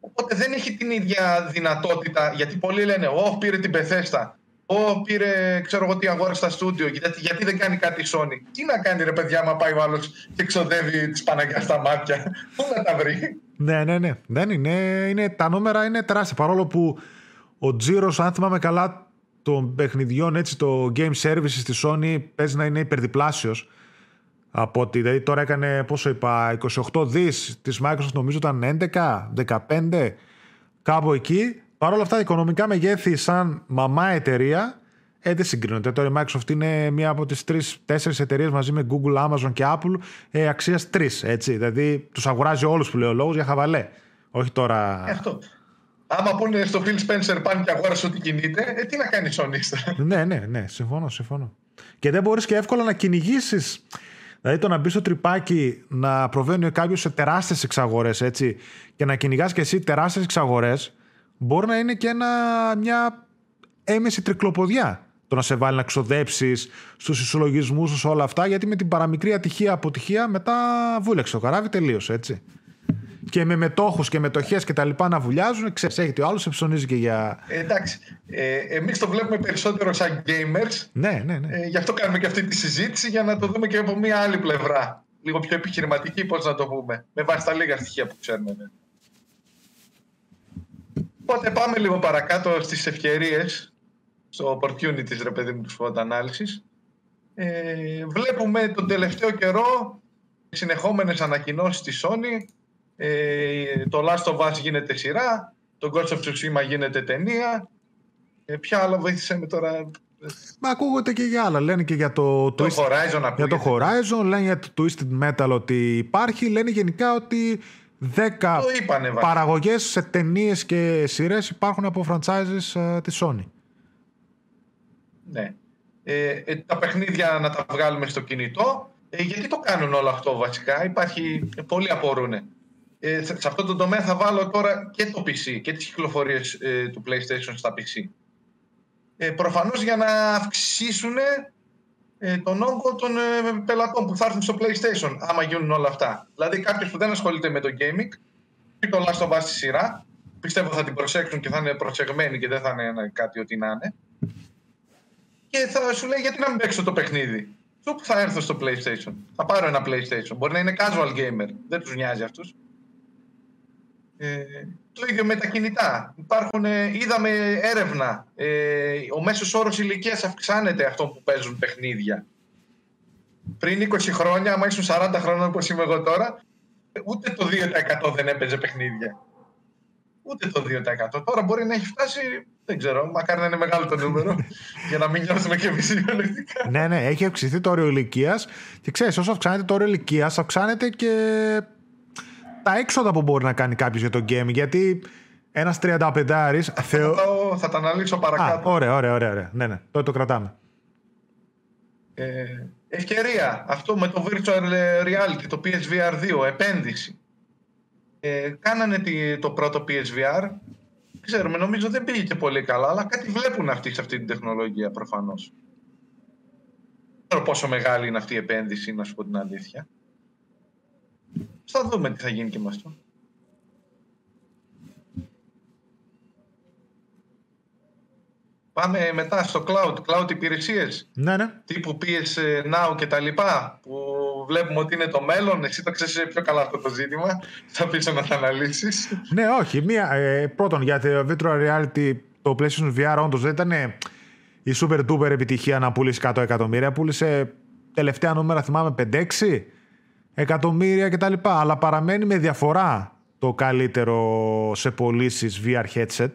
B: Οπότε δεν έχει την ίδια δυνατότητα, γιατί πολλοί λένε «Ω, πήρε την Πεθέστα, Ω, πήρε, ξέρω εγώ τι αγόρασε στα στούντιο. Γιατί, γιατί δεν κάνει κάτι η Sony; Τι να κάνει ρε παιδιά, μα πάει ο άλλος και ξοδεύει τη Παναγιάς στα μάτια; Πού να τα βρει;
A: Ναι, ναι, ναι. Δεν είναι, είναι, τα νούμερα είναι τεράστια. Παρόλο που ο τζίρος, αν θυμάμαι καλά, των παιχνιδιών, έτσι, το game services στη Sony παίζει να είναι υπερδιπλάσιος. Από ότι δηλαδή τώρα έκανε, πόσο είπα, 28 δις της Microsoft νομίζω ήταν 11, 15, κάπου εκεί. Παρ' όλα αυτά, οικονομικά μεγέθη σαν μαμά εταιρεία ε, δεν συγκρίνονται. Τώρα η Microsoft είναι μία από τις τρει-τέσσερι εταιρείες μαζί με Google, Amazon και Apple ε, αξίας τρεις. Δηλαδή τους αγοράζει όλους που λέει ο λόγος για χαβαλέ. Όχι τώρα.
B: Ε, αυτό. Άμα πούνε στο Phil Spencer πάνε και αγόρασε ό,τι κινείται, ε, τι να κάνει Sony.
A: ναι, ναι, ναι, συμφωνώ, συμφωνώ. Και δεν μπορείς και εύκολα να κυνηγήσεις. Δηλαδή το να μπεις στο τρυπάκι να προβαίνει κάποιο σε τεράστιες εξαγορές και να κυνηγάς και εσύ τεράστιες εξαγορές, μπορεί να είναι και ένα, μια έμεση τρικλοποδιά το να σε βάλει να ξοδέψεις στους ισολογισμούς σου όλα αυτά, γιατί με την παραμικρή ατυχία αποτυχία μετά βούλεξε το καράβι, τελείωσε έτσι. Και με μετόχους και μετοχές και τα λοιπά να βουλιάζουν, ξέρεις, έχετε ο άλλος ψωνίζει και για.
B: Ε, εντάξει. Ε, Εμείς το βλέπουμε περισσότερο σαν gamers.
A: Ναι, ναι, ναι.
B: Ε, γι' αυτό κάνουμε και αυτή τη συζήτηση για να το δούμε και από μια άλλη πλευρά. Λίγο πιο επιχειρηματική, πώς να το πούμε. Με βάση τα λίγα στοιχεία που ξέρουμε. Ναι. Οπότε πάμε λίγο παρακάτω στις ευκαιρίες, στο opportunities ρε παιδί μου του SWOT analysis. Ε, βλέπουμε τον τελευταίο καιρό συνεχόμενες ανακοινώσεις της Sony. Ε, το Last of Us γίνεται σειρά, το Ghost of Tsushima γίνεται ταινία. Ε, ποια άλλα βοήθησε με τώρα...
A: Μα ακούγονται και για άλλα. Λένε και για το,
B: το Horizon
A: Για το Horizon, λένε για το Twisted Metal ότι υπάρχει. Λένε γενικά ότι 10 παραγωγές σε ταινίες και σειρές υπάρχουν από franchises ε, της Sony.
B: Ναι. Ε, ε, τα παιχνίδια να τα βγάλουμε στο κινητό. Ε, γιατί το κάνουν όλο αυτό βασικά; Υπάρχει, ε, πολλοί απορούν. Ε, σε αυτό το τομέα θα βάλω τώρα και το PC και τις κυκλοφορίες του PlayStation στα PC. Ε, προφανώς για να αυξήσουν ε, τον όγκο των ε, πελατών που θα έρθουν στο PlayStation, άμα γίνουν όλα αυτά. Δηλαδή, κάποιος που δεν ασχολείται με το gaming, πει το Last of Us στη σειρά, πιστεύω θα την προσέξουν και θα είναι προσεγμένοι και δεν θα είναι κάτι ό,τι να είναι. Και θα σου λέει, γιατί να μην παίξω το παιχνίδι; που θα έρθω στο PlayStation. Θα πάρω ένα PlayStation. Μπορεί να είναι casual gamer. Δεν τους νοιάζει αυτούς. Ε, το ίδιο με τα κινητά. Υπάρχουν, ε, είδαμε έρευνα. Ε, ο μέσος όρος ηλικίας αυξάνεται αυτό που παίζουν παιχνίδια. Πριν 20 χρόνια, άμα ήσουν 40 χρόνια όπως είμαι εγώ τώρα, ούτε το 2% δεν έπαιζε παιχνίδια. Ούτε το 2%. Τώρα μπορεί να έχει φτάσει, δεν ξέρω, μακάρι να είναι μεγάλο το νούμερο, για να μην νιώθουμε και εμείς
A: ναι, ναι, έχει αυξηθεί το όριο ηλικίας και ξέρεις, όσο αυξάνεται το όριο ηλικίας, αυξάνεται και τα έξοδα που μπορεί να κάνει κάποιος για το game. Γιατί ένας 35
B: θεω... θα, θα τα αναλύσω παρακάτω.
A: Α, ωραία, ωραία, ωραία, ωραία. Ναι, ναι, τότε το κρατάμε.
B: Ε, ευκαιρία. Αυτό με το virtual reality, το PSVR 2, επένδυση. Ε, κάνανε το πρώτο PSVR. Ξέρουμε, νομίζω δεν πήγε και πολύ καλά, αλλά κάτι βλέπουν αυτοί σε αυτή την τεχνολογία προφανώς. Δεν ξέρω πόσο μεγάλη είναι αυτή η επένδυση, να σου πω την αλήθεια. Θα δούμε τι θα γίνει και με αυτό. Πάμε μετά στο cloud, cloud υπηρεσίες.
A: Ναι, ναι.
B: Τύπου PS Now και τα λοιπά, που βλέπουμε ότι είναι το μέλλον. Εσύ το ξέρεις πιο καλά αυτό το ζήτημα. Θα πεις να τα αναλύσεις.
A: Ναι, όχι. Μία, ε, πρώτον, για το virtual reality, το PlayStation VR όντως δεν ήταν η super duper επιτυχία να πουλήσει 100 εκατομμύρια. Πούλησε τελευταία νούμερα, θυμάμαι, 5-6 εκατομμύρια κτλ. Αλλά παραμένει με διαφορά το καλύτερο σε πωλήσεις VR headset.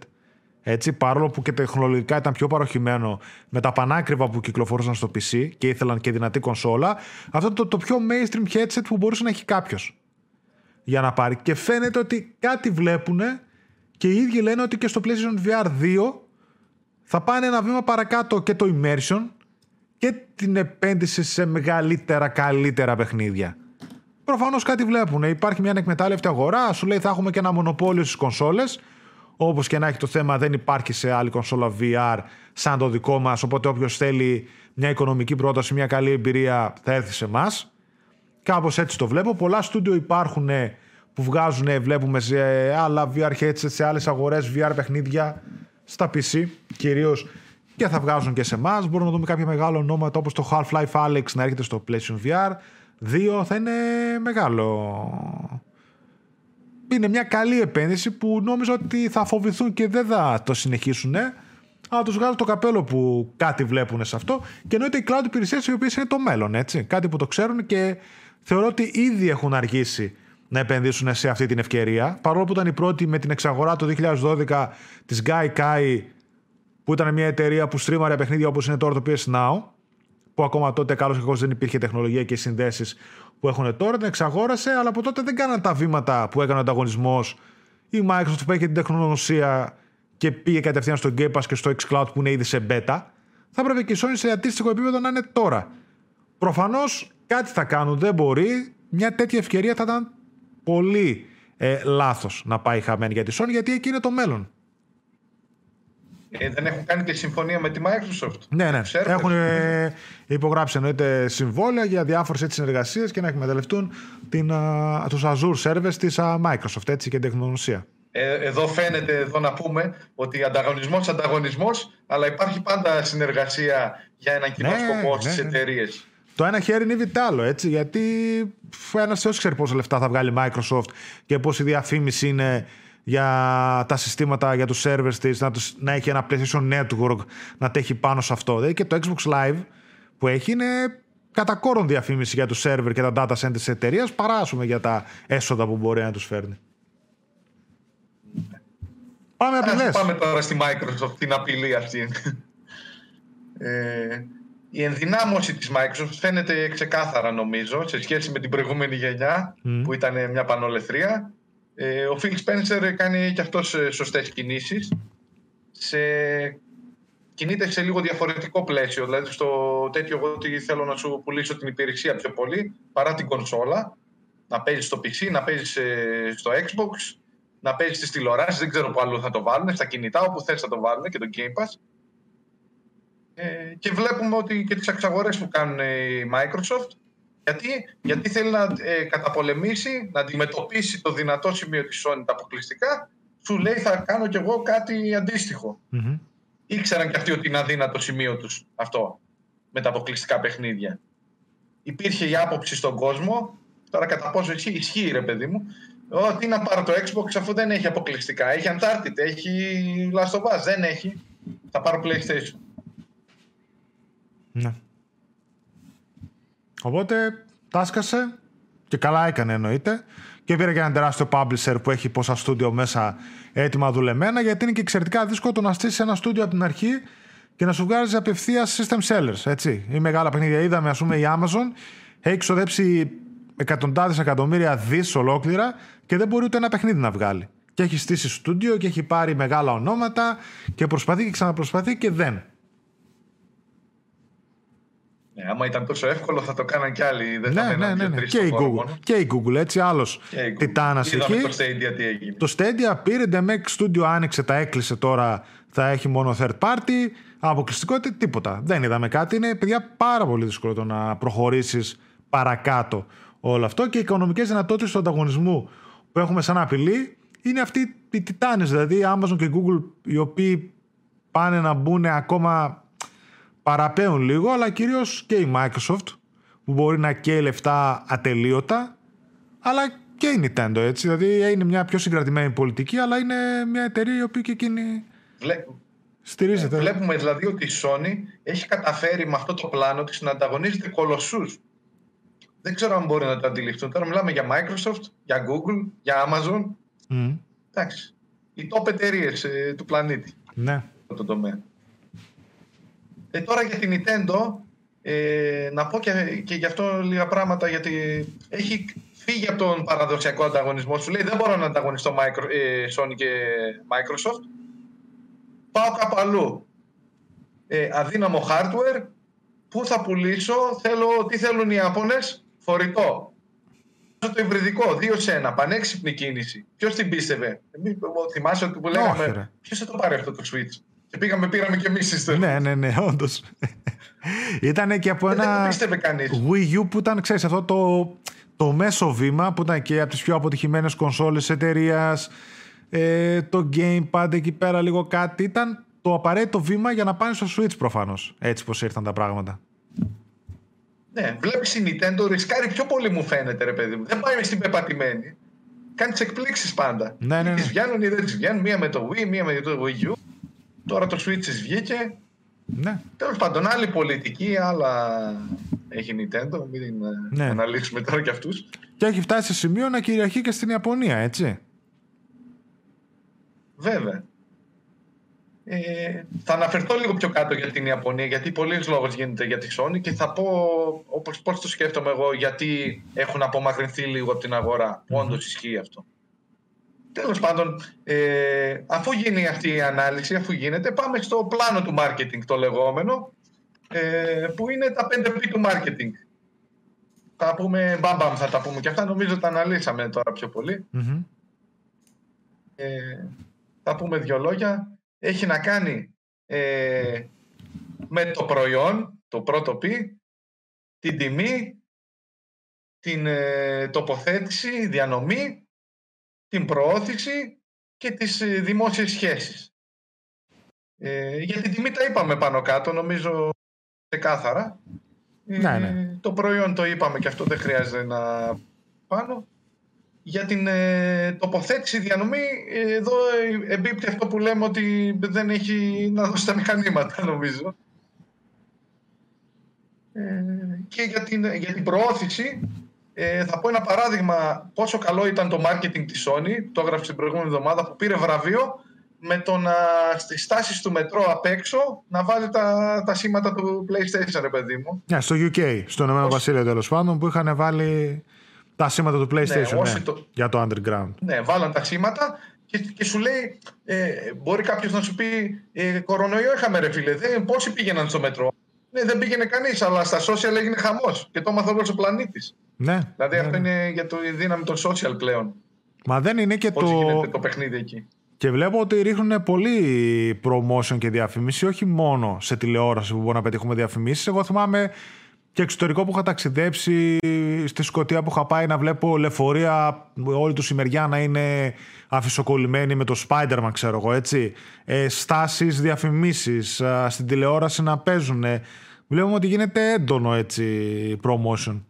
A: Έτσι, παρόλο που και τεχνολογικά ήταν πιο παροχημένο με τα πανάκριβα που κυκλοφορούσαν στο PC και ήθελαν και δυνατή κονσόλα, αυτό το, το πιο mainstream headset που μπορούσε να έχει κάποιος για να πάρει. Και φαίνεται ότι κάτι βλέπουν και οι ίδιοι λένε ότι και στο PlayStation VR 2 θα πάνε ένα βήμα παρακάτω και το immersion και την επένδυση σε μεγαλύτερα, καλύτερα παιχνίδια. Προφανώς κάτι βλέπουν. Υπάρχει μια ανεκμετάλλευτη αγορά, σου λέει θα έχουμε και ένα μονοπόλιο στις κονσόλες. Όπως και να έχει το θέμα, δεν υπάρχει σε άλλη κονσόλα VR σαν το δικό μας. Οπότε όποιος θέλει μια οικονομική πρόταση, μια καλή εμπειρία, θα έρθει σε εμάς. Κάπως έτσι το βλέπω. Πολλά στούντιο υπάρχουν που βγάζουν, βλέπουμε σε άλλα VR headsets, σε άλλες αγορές VR παιχνίδια, στα PC κυρίως και θα βγάζουν και σε εμάς. Μπορούμε να δούμε κάποια μεγάλα ονόματα όπως το Half-Life Alex να έρχεται στο PlayStation VR. Δύο θα είναι μεγάλο. Είναι μια καλή επένδυση που νόμιζα ότι θα φοβηθούν και δεν θα το συνεχίσουν. Αλλά τους βγάλω το καπέλο που κάτι βλέπουν σε αυτό. Και εννοείται οι cloud υπηρεσίες οι οποίες είναι το μέλλον. Έτσι. Κάτι που το ξέρουν και θεωρώ ότι ήδη έχουν αργήσει να επενδύσουν σε αυτή την ευκαιρία. Παρόλο που ήταν η πρώτη με την εξαγορά το 2012 της Gaikai που ήταν μια εταιρεία που στρίμαρε παιχνίδια όπως είναι τώρα το PS Now που ακόμα τότε καλώς και δεν υπήρχε τεχνολογία και συνδέσεις που έχουν τώρα, την εξαγόρασε, αλλά από τότε δεν κάναν τα βήματα που έκανε ο ανταγωνισμός. Η Microsoft που έχει την τεχνογνωσία και πήγε κατευθείαν στο Game Pass και στο xCloud που είναι ήδη σε beta, θα έπρεπε και η Sony σε αντίστοιχο επίπεδο να είναι τώρα. Προφανώς κάτι θα κάνουν, δεν μπορεί. Μια τέτοια ευκαιρία θα ήταν πολύ ε, λάθος να πάει χαμένη για τη Sony, γιατί εκεί είναι το μέλλον.
B: Ε, δεν έχουν κάνει και συμφωνία με τη Microsoft.
A: Ναι, ναι. Έχουν ε, υπογράψει εννοείται συμβόλαια για διάφορες συνεργασίες και να εκμεταλλευτούν τους Azure servers της Microsoft έτσι, και την τεχνογνωσία.
B: Ε, εδώ φαίνεται εδώ να πούμε ότι ανταγωνισμός ανταγωνισμός, αλλά υπάρχει πάντα συνεργασία για έναν κοινό ναι, σκοπό ναι, στις ναι. εταιρείες.
A: Το ένα χέρι είναι βιτάλο, έτσι, γιατί ένας θεός ξέρει πόσα λεφτά θα βγάλει η Microsoft και πώ η διαφήμιση είναι για τα συστήματα, για τους servers της, να, τους, να έχει ένα PlayStation Network να τέχει πάνω σε αυτό. Δηλαδή και το Xbox Live που έχει είναι κατά κόρον διαφήμιση για τους server και τα data centers της εταιρείας παράσουμε για τα έσοδα που μπορεί να τους φέρνει. Πάμε απειλές.
B: Πάμε τώρα στη Microsoft, την απειλή αυτή. ε, η ενδυνάμωση της Microsoft φαίνεται ξεκάθαρα νομίζω σε σχέση με την προηγούμενη γενιά που ήταν μια πανολεθρία ε, ο Phil Spencer κάνει και αυτός ε, σωστές κινήσεις. Σε... Κινείται σε λίγο διαφορετικό πλαίσιο. Δηλαδή στο τέτοιο εγώ ότι θέλω να σου πουλήσω την υπηρεσία πιο πολύ παρά την κονσόλα. Να παίζεις στο PC, να παίζεις ε, στο Xbox, να παίζεις στις τηλεοράσεις. Δεν ξέρω που άλλο θα το βάλουν. Στα κινητά, όπου θες θα το βάλουν και το Game Pass. Ε, και βλέπουμε ότι και τις εξαγορές που κάνουν η Microsoft γιατί, γιατί θέλει να ε, καταπολεμήσει, να αντιμετωπίσει το δυνατό σημείο της Sony τα αποκλειστικά, σου λέει θα κάνω κι εγώ κάτι αντίστοιχο. Mm-hmm. Ήξεραν κι αυτοί ότι είναι αδύνατο σημείο τους αυτό με τα αποκλειστικά παιχνίδια. Υπήρχε η άποψη στον κόσμο, τώρα κατά πόσο ισχύει, ισχύει ρε παιδί μου, ότι να πάρω το Xbox αφού δεν έχει αποκλειστικά. Έχει Uncharted, έχει Last of Us, δεν έχει. Θα πάρω PlayStation.
A: Ναι. Οπότε τάσκασε και καλά έκανε εννοείται και πήρε και ένα τεράστιο publisher που έχει πόσα στούντιο μέσα έτοιμα δουλεμένα γιατί είναι και εξαιρετικά δύσκολο το να στήσεις ένα στούντιο από την αρχή και να σου βγάζει απευθείας system sellers. Έτσι. Η μεγάλα παιχνίδια. Είδαμε, ας πούμε, η Amazon έχει ξοδέψει εκατοντάδες εκατομμύρια δις ολόκληρα και δεν μπορεί ούτε ένα παιχνίδι να βγάλει. Και έχει στήσει στούντιο και έχει πάρει μεγάλα ονόματα και προσπαθεί και ξαναπροσπαθεί και δεν.
B: Ναι, άμα ήταν τόσο εύκολο θα το κάναν κι άλλοι. Δεν
A: ναι,
B: θα
A: ναι, ναι, ναι. Και, η Google, και η Google, έτσι, άλλος τιτάνας
B: εκεί. το Stadia τι έγινε.
A: Το Stadia πήρε, Mac Studio άνοιξε, τα έκλεισε τώρα, θα έχει μόνο third party, αποκλειστικότητα, τίποτα. Δεν είδαμε κάτι. Είναι, παιδιά, πάρα πολύ δύσκολο το να προχωρήσεις παρακάτω όλο αυτό και οι οικονομικές δυνατότητες του ανταγωνισμού που έχουμε σαν απειλή είναι αυτοί οι τιτάνες, δηλαδή η Amazon και η Google, οι οποίοι πάνε να μπουν ακόμα παραπέουν λίγο, αλλά κυρίως και η Microsoft που μπορεί να καίει λεφτά ατελείωτα, αλλά και η Nintendo έτσι. Δηλαδή είναι μια πιο συγκρατημένη πολιτική, αλλά είναι μια εταιρεία η οποία και εκείνη. Στηρίζεται.
B: Βλέπουμε δηλαδή ότι η Sony έχει καταφέρει με αυτό το πλάνο της να ανταγωνίζεται κολοσσούς. Δεν ξέρω αν μπορεί να το αντιληφθούν. Τώρα μιλάμε για Microsoft, για Google, για Amazon.
A: Mm.
B: Εντάξει. Οι top εταιρείες ε, του πλανήτη.
A: Ναι.
B: Το τομέα. Ε, τώρα για την Nintendo, ε, να πω και, και γι' αυτό λίγα πράγματα, γιατί έχει φύγει από τον παραδοσιακό ανταγωνισμό. Σου λέει δεν μπορώ να ανταγωνιστώ Micro, ε, Sony και Microsoft. Πάω κάπου αλλού. Ε, αδύναμο hardware, πού θα πουλήσω, θέλω, τι θέλουν οι Ιάπωνες, φορητό. Το υβριδικό, δύο σε 1, πανέξυπνη κίνηση. Ποιος την πίστευε; Εμείς, θυμάσαι ότι που λέγαμε, ποιος θα το πάρει αυτό το Switch; Και πήγαμε, πήραμε και εμείς
A: Ναι, ναι, ναι, όντως. ήταν και από ένα Wii U που ήταν, ξέρεις, αυτό το, το μέσο βήμα που ήταν και από τις πιο αποτυχημένες κονσόλες εταιρείας. Ε, το Gamepad εκεί πέρα λίγο κάτι. Ήταν το απαραίτητο βήμα για να πάνε στο Switch προφανώς. Έτσι πως ήρθαν τα πράγματα.
B: Ναι, βλέπεις η Nintendo ρισκάρει πιο πολύ μου φαίνεται ρε παιδί μου. Δεν πάει στην πεπατημένη. Κάνει τις εκπλήξεις πάντα.
A: Ναι, ναι, ναι.
B: Τις βγαίνουν ή δεν τις βγαίνουν. Μία με το Wii, μία με το Wii U. Τώρα το Switch της βγήκε.
A: Ναι.
B: Τέλος πάντων, άλλη πολιτική, άλλα έχει Nintendo. Μην ναι. αναλύσουμε τώρα κι αυτούς.
A: Και έχει φτάσει σε σημείο να κυριαρχεί και στην Ιαπωνία, έτσι.
B: Βέβαια. Ε, θα αναφερθώ λίγο πιο κάτω για την Ιαπωνία, γιατί πολλοί λόγος γίνεται για τη Sony και θα πω όπως, πώς το σκέφτομαι εγώ, γιατί έχουν απομακρυνθεί λίγο από την αγορά. Mm-hmm. Όντως ισχύει αυτό. Τέλος πάντων, ε, αφού γίνει αυτή η ανάλυση, αφού γίνεται, πάμε στο πλάνο του marketing το λεγόμενο, ε, που είναι τα 5P του marketing. Θα πούμε, μπαμπαμ θα τα πούμε και αυτά, νομίζω τα αναλύσαμε τώρα πιο πολυ Ε, θα πούμε δύο λόγια. Έχει να κάνει ε, με το προϊόν, το πρώτο P, την τιμή, την ε, τοποθέτηση, διανομή την προώθηση και τις ε, δημόσιες σχέσεις. Ε, για την τιμή τα είπαμε πάνω κάτω, νομίζω ξεκάθαρα.
A: Ε, ναι, ναι.
B: το προϊόν το είπαμε και αυτό δεν χρειάζεται να πάνω. Για την ε, τοποθέτηση διανομή, εδώ εμπίπτει αυτό που λέμε ότι δεν έχει να δώσει τα μηχανήματα, νομίζω. και για την, για την προώθηση, ε, θα πω ένα παράδειγμα πόσο καλό ήταν το marketing της Sony, το έγραψε την προηγούμενη εβδομάδα που πήρε βραβείο με το να στις στάσεις του μετρό απ' έξω να βάζει τα, τα σήματα του PlayStation, ρε παιδί μου.
A: Ναι, στο UK, στο Ηνωμένο Βασίλειο τέλος πάντων, που είχαν βάλει τα σήματα του ναι, PlayStation ναι, το... για το Underground.
B: Ναι, βάλαν τα σήματα και, και σου λέει, ε, μπορεί κάποιος να σου πει, ε, κορονοϊό είχαμε ρε φίλε, δεν, πόσοι πήγαιναν στο μετρό; Ναι, δεν πήγαινε κανείς, αλλά στα social έγινε χαμός και το έμαθε όλο ο πλανήτης.
A: Ναι.
B: Δηλαδή
A: ναι,
B: αυτό
A: ναι.
B: είναι για το δύναμη των social πλέον.
A: Μα δεν είναι και
B: Πώς
A: το.
B: γίνεται το παιχνίδι εκεί.
A: Και βλέπω ότι ρίχνουν πολύ promotion και διαφημίσει, όχι μόνο σε τηλεόραση που μπορούμε να πετύχουμε διαφημίσεις. Εγώ θυμάμαι και εξωτερικό που είχα ταξιδέψει στη Σκωτία που είχα πάει να βλέπω λεωφορεία όλη του ημεριά να είναι αφισοκολλημένοι με το Spider-Man ξέρω εγώ έτσι ε, στάσεις, διαφημίσεις στην τηλεόραση να παίζουν βλέπουμε ότι γίνεται έντονο έτσι promotion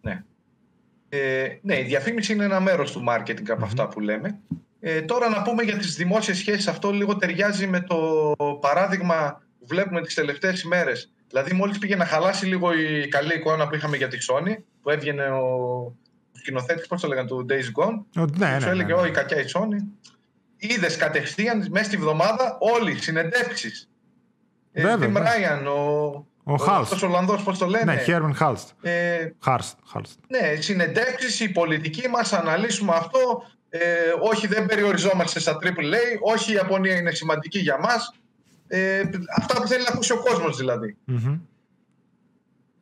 B: Ναι ε, ναι, η διαφήμιση είναι ένα μέρος του marketing από αυτά που λέμε ε, τώρα να πούμε για τις δημόσιες σχέσεις αυτό λίγο ταιριάζει με το παράδειγμα που βλέπουμε τις τελευταίες ημέρες. Δηλαδή μόλις πήγε να χαλάσει λίγο η καλή εικόνα που είχαμε για τη Sony, που έβγαινε ο σκηνοθέτης, πώς το λέγανε, του Days Gone,
A: ναι, ναι,
B: σου έλεγε,
A: ναι, ναι.
B: η κακιά η Sony. Είδες κατευθείαν μέσα στη βδομάδα όλοι συνεντεύξεις.
A: Βέβαια,
B: Ε, Tim
A: ναι.
B: Ryan, ο,
A: Ο Halst.
B: αυτός ο Ολλανδός, πώς το λένε;
A: Ναι, Χέρμαν Χάλστ.
B: Ε,
A: Χάρστ. Χάλστ.
B: ναι, συνεντεύξεις, η πολιτική μας, αναλύσουμε αυτό. Ε, όχι, δεν περιοριζόμαστε στα AAA. Όχι, η Ιαπωνία είναι σημαντική για μας. Ε, αυτά που θέλει να ακούσει ο κόσμος δηλαδή.
A: Μμμ.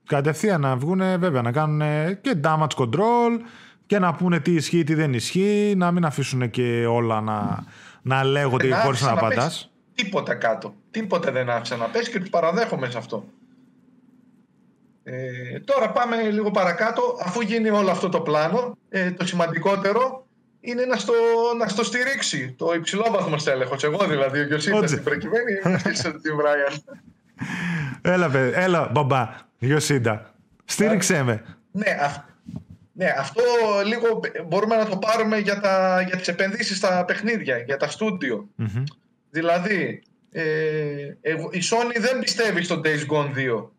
A: Κατευθείαν να βγουν, βέβαια, να κάνουν και damage control και να πούνε τι ισχύει, τι δεν ισχύει, να μην αφήσουν και όλα να, να λέγονται
B: Δεν
A: χωρίς να
B: άφησαν
A: απαντάς.
B: πέσει Τίποτα κάτω. Τίποτα δεν άφησα να πέσει και τους παραδέχομαι σε αυτό. Ε, τώρα πάμε λίγο παρακάτω. Αφού γίνει όλο αυτό το πλάνο, ε, το σημαντικότερο είναι να στο, να στο στηρίξει το υψηλόβαθμο στέλεχος. Εγώ δηλαδή, ο Γιωσίτα
A: Ότζε.
B: στην προκειμένη, είσαι την Brian.
A: Έλα, παιδί, έλα, μπαμπά, Γιωσίντα. Στήριξέ με.
B: Ναι, αυ- Ναι, αυτό λίγο μπορούμε να το πάρουμε για, τα, για τις επενδύσεις στα παιχνίδια, για τα στουντιο Δηλαδή, ε, η Sony δεν πιστεύει στο Days Gone 2.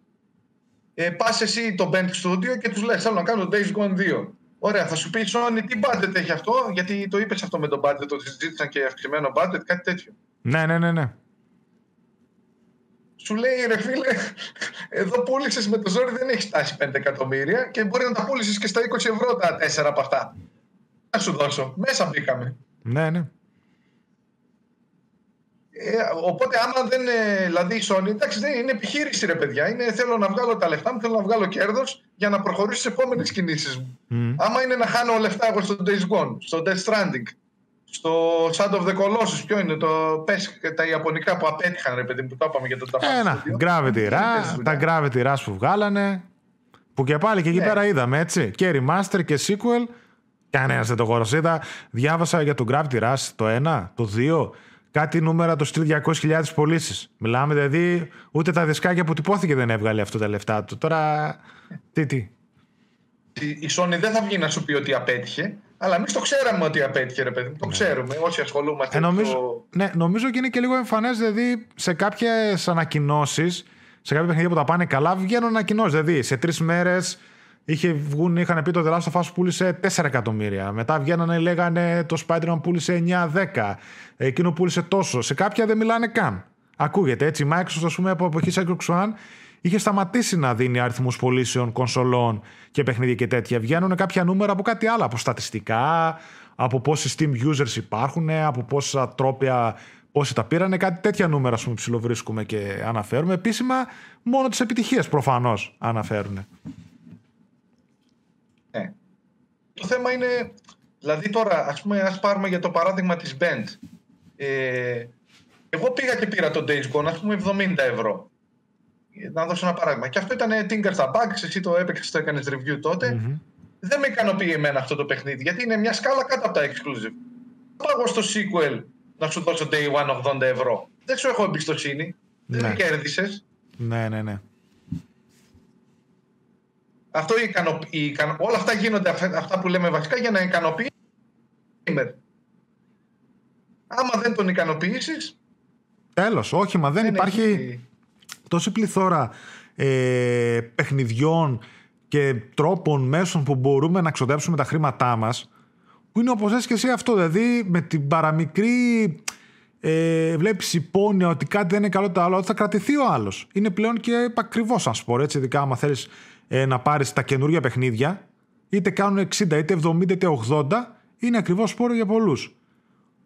B: Ε, πας εσύ το Band Studio και τους λες θέλω να κάνω το Days Gone 2. Ωραία, θα σου πει η Sony τι budget έχει αυτό, γιατί το είπες αυτό με το budget, το συζήτησαν και αυξημένο budget, κάτι τέτοιο.
A: Ναι, ναι, ναι, ναι.
B: Σου λέει ρε φίλε, εδώ πούλησες με το ζόρι δεν έχεις φτάσει 5 εκατομμύρια και μπορεί να τα πούλησες και στα 20 ευρώ τα 4 από αυτά. Να σου δώσω. Μέσα μπήκαμε.
A: Ναι, ναι.
B: Ε, οπότε άμα δεν. Δηλαδή η Sony, εντάξει, δεν είναι επιχείρηση ρε παιδιά. Είναι, θέλω να βγάλω τα λεφτά μου, θέλω να βγάλω κέρδος για να προχωρήσω στις επόμενες κινήσεις μου. Mm. Άμα είναι να χάνω λεφτά εγώ στο Days Gone, στο Death Stranding, στο Shadow of the Colossus, ποιο είναι το πες τα Ιαπωνικά που απέτυχαν, ρε παιδί που το είπαμε για το
A: ταφάκι. Ένα, Gravity Rush, τα Gravity Rush που βγάλανε, που και πάλι και εκεί ναι. πέρα είδαμε, έτσι, και remaster και sequel, κανένας δεν το γοροσίδα. Διάβασα για το Gravity Rush το 1, το 2, κάτι νούμερα το 200.000 πωλήσεις. Μιλάμε δηλαδή, ούτε τα δισκάκια που τυπώθηκε δεν έβγαλε αυτό τα λεφτά του. Τώρα, τι, τι.
B: Η Sony δεν θα βγει να σου πει ότι απέτυχε, αλλά εμείς το ξέραμε ότι απέτυχε, ρε παιδί. Το ναι. ξέρουμε, όσοι ασχολούμαστε.
A: Ε, νομίζω, το... ναι, νομίζω και είναι και λίγο εμφανές, δηλαδή σε κάποιες ανακοινώσεις, σε κάποια παιχνίδια που τα πάνε καλά, βγαίνουν ανακοινώσεις. Δηλαδή σε τρεις μέρες είχε βγουν, είχαν πει το The Last of Us πούλησε 4 εκατομμύρια. Μετά βγαίνανε, λέγανε το Spider-Man πούλησε 9-10. Εκείνο πούλησε τόσο. Σε κάποια δεν μιλάνε καν. Ακούγεται έτσι. Η Microsoft, ας πούμε, από εποχή Xbox One είχε σταματήσει να δίνει αριθμούς πωλήσεων κονσολών και παιχνίδια και τέτοια. Βγαίνουν κάποια νούμερα από κάτι άλλο, από στατιστικά, από πόσοι Steam users υπάρχουν, από πόσα τρόπια πόσοι τα πήραν. Κάτι τέτοια νούμερα, ας πούμε, ψηλοβρίσκουμε και αναφέρουμε. Επίσημα, μόνο τις επιτυχίες προφανώς αναφέρουν.
B: Ναι. Το θέμα είναι, δηλαδή τώρα, ας πούμε, ας πάρουμε για το παράδειγμα της Band. Ε, εγώ πήγα και πήρα το Days Gone, ας πούμε, 70 ευρώ να δώσω ένα παράδειγμα. Και αυτό ήταν Tinker στα Bugs, εσύ το έπαιξες, το έκανες review τοτε Δεν με ικανοποιεί εμένα αυτό το παιχνίδι, γιατί είναι μια σκάλα κάτω από τα exclusive. Πάω στο sequel να σου δώσω day one 80 ευρώ. Δεν σου έχω εμπιστοσύνη. Ναι. Δεν κέρδισες.
A: Ναι, ναι, ναι.
B: Αυτό Όλα αυτά γίνονται, αυτά που λέμε βασικά, για να ικανοποιεί Άμα δεν τον ικανοποιήσεις.
A: Τέλος, όχι, μα δεν, δεν υπάρχει. Έχεις τόση πληθώρα ε, παιχνιδιών και τρόπων μέσων που μπορούμε να ξοδέψουμε τα χρήματά μας που είναι όπως λες και εσύ αυτό δηλαδή με την παραμικρή ε, βλέπεις υπόνοια ότι κάτι δεν είναι καλό το άλλο ότι θα κρατηθεί ο άλλος είναι πλέον και ακριβώς αν σου πω έτσι ειδικά άμα θέλεις ε, να πάρεις τα καινούργια παιχνίδια είτε κάνουν 60 είτε 70 είτε 80 είναι ακριβώς σπόρο για πολλούς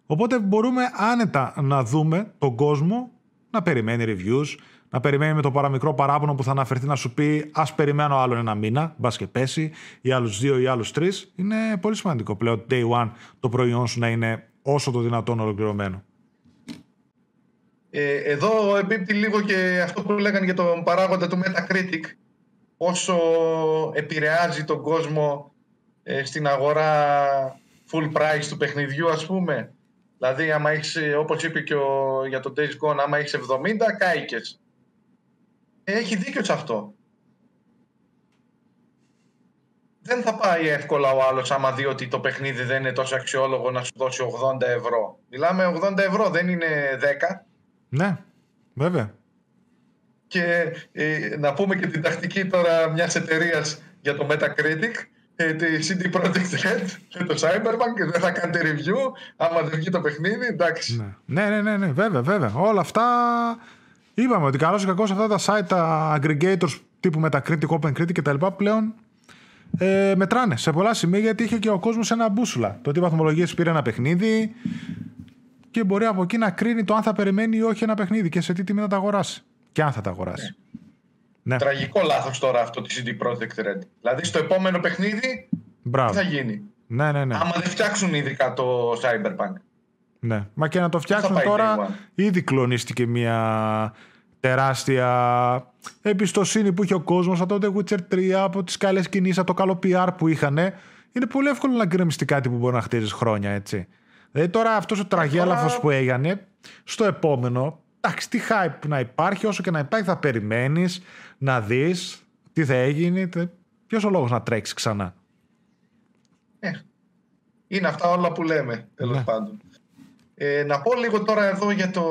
A: οπότε μπορούμε άνετα να δούμε τον κόσμο να περιμένει reviews να περιμένει με το παραμικρό παράπονο που θα αναφερθεί να σου πει Α περιμένω άλλο ένα μήνα, μπας και πέσει, ή άλλους δύο ή άλλους τρεις. Είναι πολύ σημαντικό πλέον day one το προϊόν σου να είναι όσο το δυνατόν ολοκληρωμένο.
B: Ε, εδώ εμπίπτει λίγο και αυτό που λέγανε για τον παράγοντα του Metacritic όσο επηρεάζει τον κόσμο ε, στην αγορά full price του παιχνιδιού ας πούμε. Δηλαδή, άμα έχεις, όπως είπε και ο, για το Days Gone, άμα έχεις 70, κάηκες. Έχει δίκιο σε αυτό. Δεν θα πάει εύκολα ο άλλος άμα δει ότι το παιχνίδι δεν είναι τόσο αξιόλογο να σου δώσει 80 ευρώ. Μιλάμε 80 ευρώ, δεν είναι 10.
A: Ναι, βέβαια.
B: Και ε, να πούμε και την τακτική τώρα μιας εταιρείας για το Metacritic, ε, τη CD Projekt Red και το Cyberpunk και δεν θα κάνετε review άμα δεν βγει το παιχνίδι, εντάξει.
A: Ναι, ναι, ναι, ναι, ναι βέβαια, βέβαια. Όλα αυτά Είπαμε ότι καλό ή κακό αυτά τα site, τα aggregators τύπου Metacritic, OpenCritic κτλ. πλέον ε, μετράνε σε πολλά σημεία γιατί είχε και ο κόσμος ένα μπούσουλα. Το τι βαθμολογίες πήρε ένα παιχνίδι και μπορεί από εκεί να κρίνει το αν θα περιμένει ή όχι ένα παιχνίδι και σε τι τιμή θα τα αγοράσει. Και αν θα τα αγοράσει.
B: Ναι. ναι. Τραγικό λάθος τώρα αυτό της CD Projekt Red. Δηλαδή στο επόμενο παιχνίδι Μπράβο. τι θα γίνει;
A: Ναι, ναι, ναι.
B: Άμα δεν φτιάξουν ειδικά το Cyberpunk.
A: Ναι. Μα και να το φτιάξουν τώρα, ήδη κλονίστηκε μια τεράστια εμπιστοσύνη που είχε ο κόσμος από το The Witcher 3, από τις καλές κινήσεις, από το καλό PR που είχαν. Είναι πολύ εύκολο να γκρεμιστεί κάτι που μπορεί να χτίζεις χρόνια, έτσι. Δηλαδή τώρα αυτός ο τραγέλαφος που έγινε, στο επόμενο, εντάξει, τι hype να υπάρχει, όσο και να υπάρχει, θα περιμένεις να δεις τι θα έγινε. Ποιος ο λόγος να τρέξεις ξανά.
B: Ε, είναι αυτά όλα που λέμε, τέλος ναι. πάντων. Ε, να πω λίγο τώρα εδώ για το...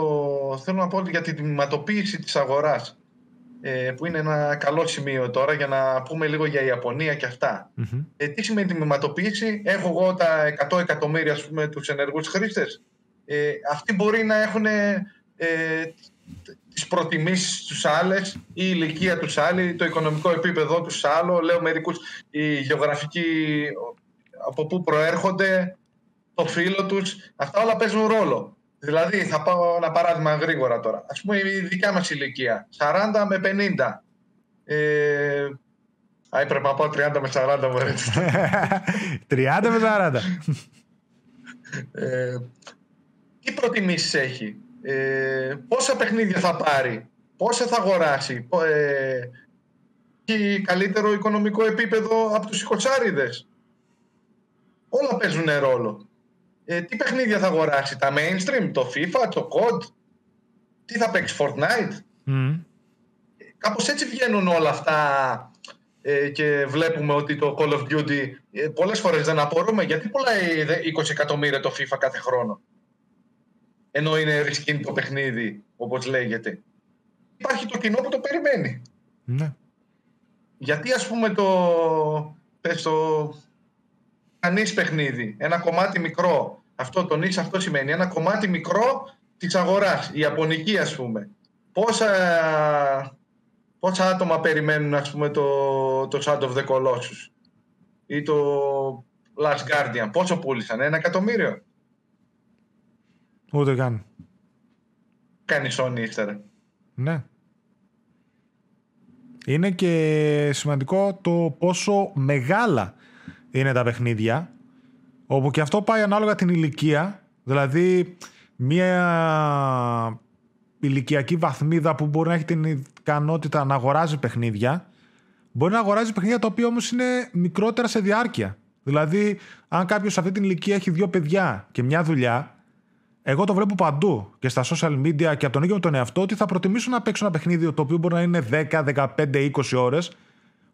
B: Θέλω να πω για την τιμηματοποίηση της αγοράς ε, που είναι ένα καλό σημείο τώρα για να πούμε λίγο για Ιαπωνία και αυτά. Ε, τι σημαίνει τιμηματοποίηση. Έχω εγώ τα 100 εκατομμύρια ας πούμε, τους ενεργούς χρήστες. Ε, αυτοί μπορεί να έχουν ε, τις προτιμήσεις τους άλλες, η ηλικία τους άλλη, το οικονομικό επίπεδο τους άλλο. Λέω μερικούς, η γεωγραφική από πού προέρχονται, το φίλο τους. Αυτά όλα παίζουν ρόλο. Δηλαδή, θα πάω ένα παράδειγμα γρήγορα τώρα. Ας πούμε η δικιά μας ηλικία, 40 με 50. Ε, Α, έπρεπε να πάω 30 με 40 μου
A: 30 με 40.
B: Ε, τι προτιμήσεις έχει, ε, πόσα παιχνίδια θα πάρει, πόσα θα αγοράσει, ε, και καλύτερο οικονομικό επίπεδο από τους 20 Όλα παίζουν ρόλο ε, τι παιχνίδια θα αγοράσει, τα mainstream, το FIFA, το COD, τι θα παίξει Fortnite. Mm. Κάπως έτσι βγαίνουν όλα αυτά ε, και βλέπουμε ότι το Call of Duty ε, πολλές φορές δεν απορούμε γιατί πουλάει 20 εκατομμύρια το FIFA κάθε χρόνο. Ενώ είναι ρισκίνη το παιχνίδι, όπως λέγεται. Υπάρχει το κοινό που το περιμένει.
A: Ναι.
B: Γιατί ας πούμε το, πες το κανείς παιχνίδι, ένα κομμάτι μικρό αυτό το νης αυτό σημαίνει ένα κομμάτι μικρό της αγοράς, η Ιαπωνική ας πούμε. Πόσα, πόσα άτομα περιμένουν ας πούμε το, το Shadow of the Colossus ή το Last Guardian. Πόσο πούλησαν, ένα εκατομμύριο;
A: Ούτε καν.
B: Κάνει Sony ύστερα.
A: Ναι. Είναι και σημαντικό το πόσο μεγάλα είναι τα παιχνίδια Όπου και αυτό πάει ανάλογα την ηλικία. Δηλαδή, μια ηλικιακή βαθμίδα που μπορεί να έχει την ικανότητα να αγοράζει παιχνίδια, μπορεί να αγοράζει παιχνίδια τα οποία όμως είναι μικρότερα σε διάρκεια. Δηλαδή, αν κάποιος σε αυτή την ηλικία έχει δύο παιδιά και μια δουλειά, εγώ το βλέπω παντού και στα social media και από τον ίδιο μου τον εαυτό ότι θα προτιμήσω να παίξω ένα παιχνίδι το οποίο μπορεί να είναι 10, 15, 20 ώρες,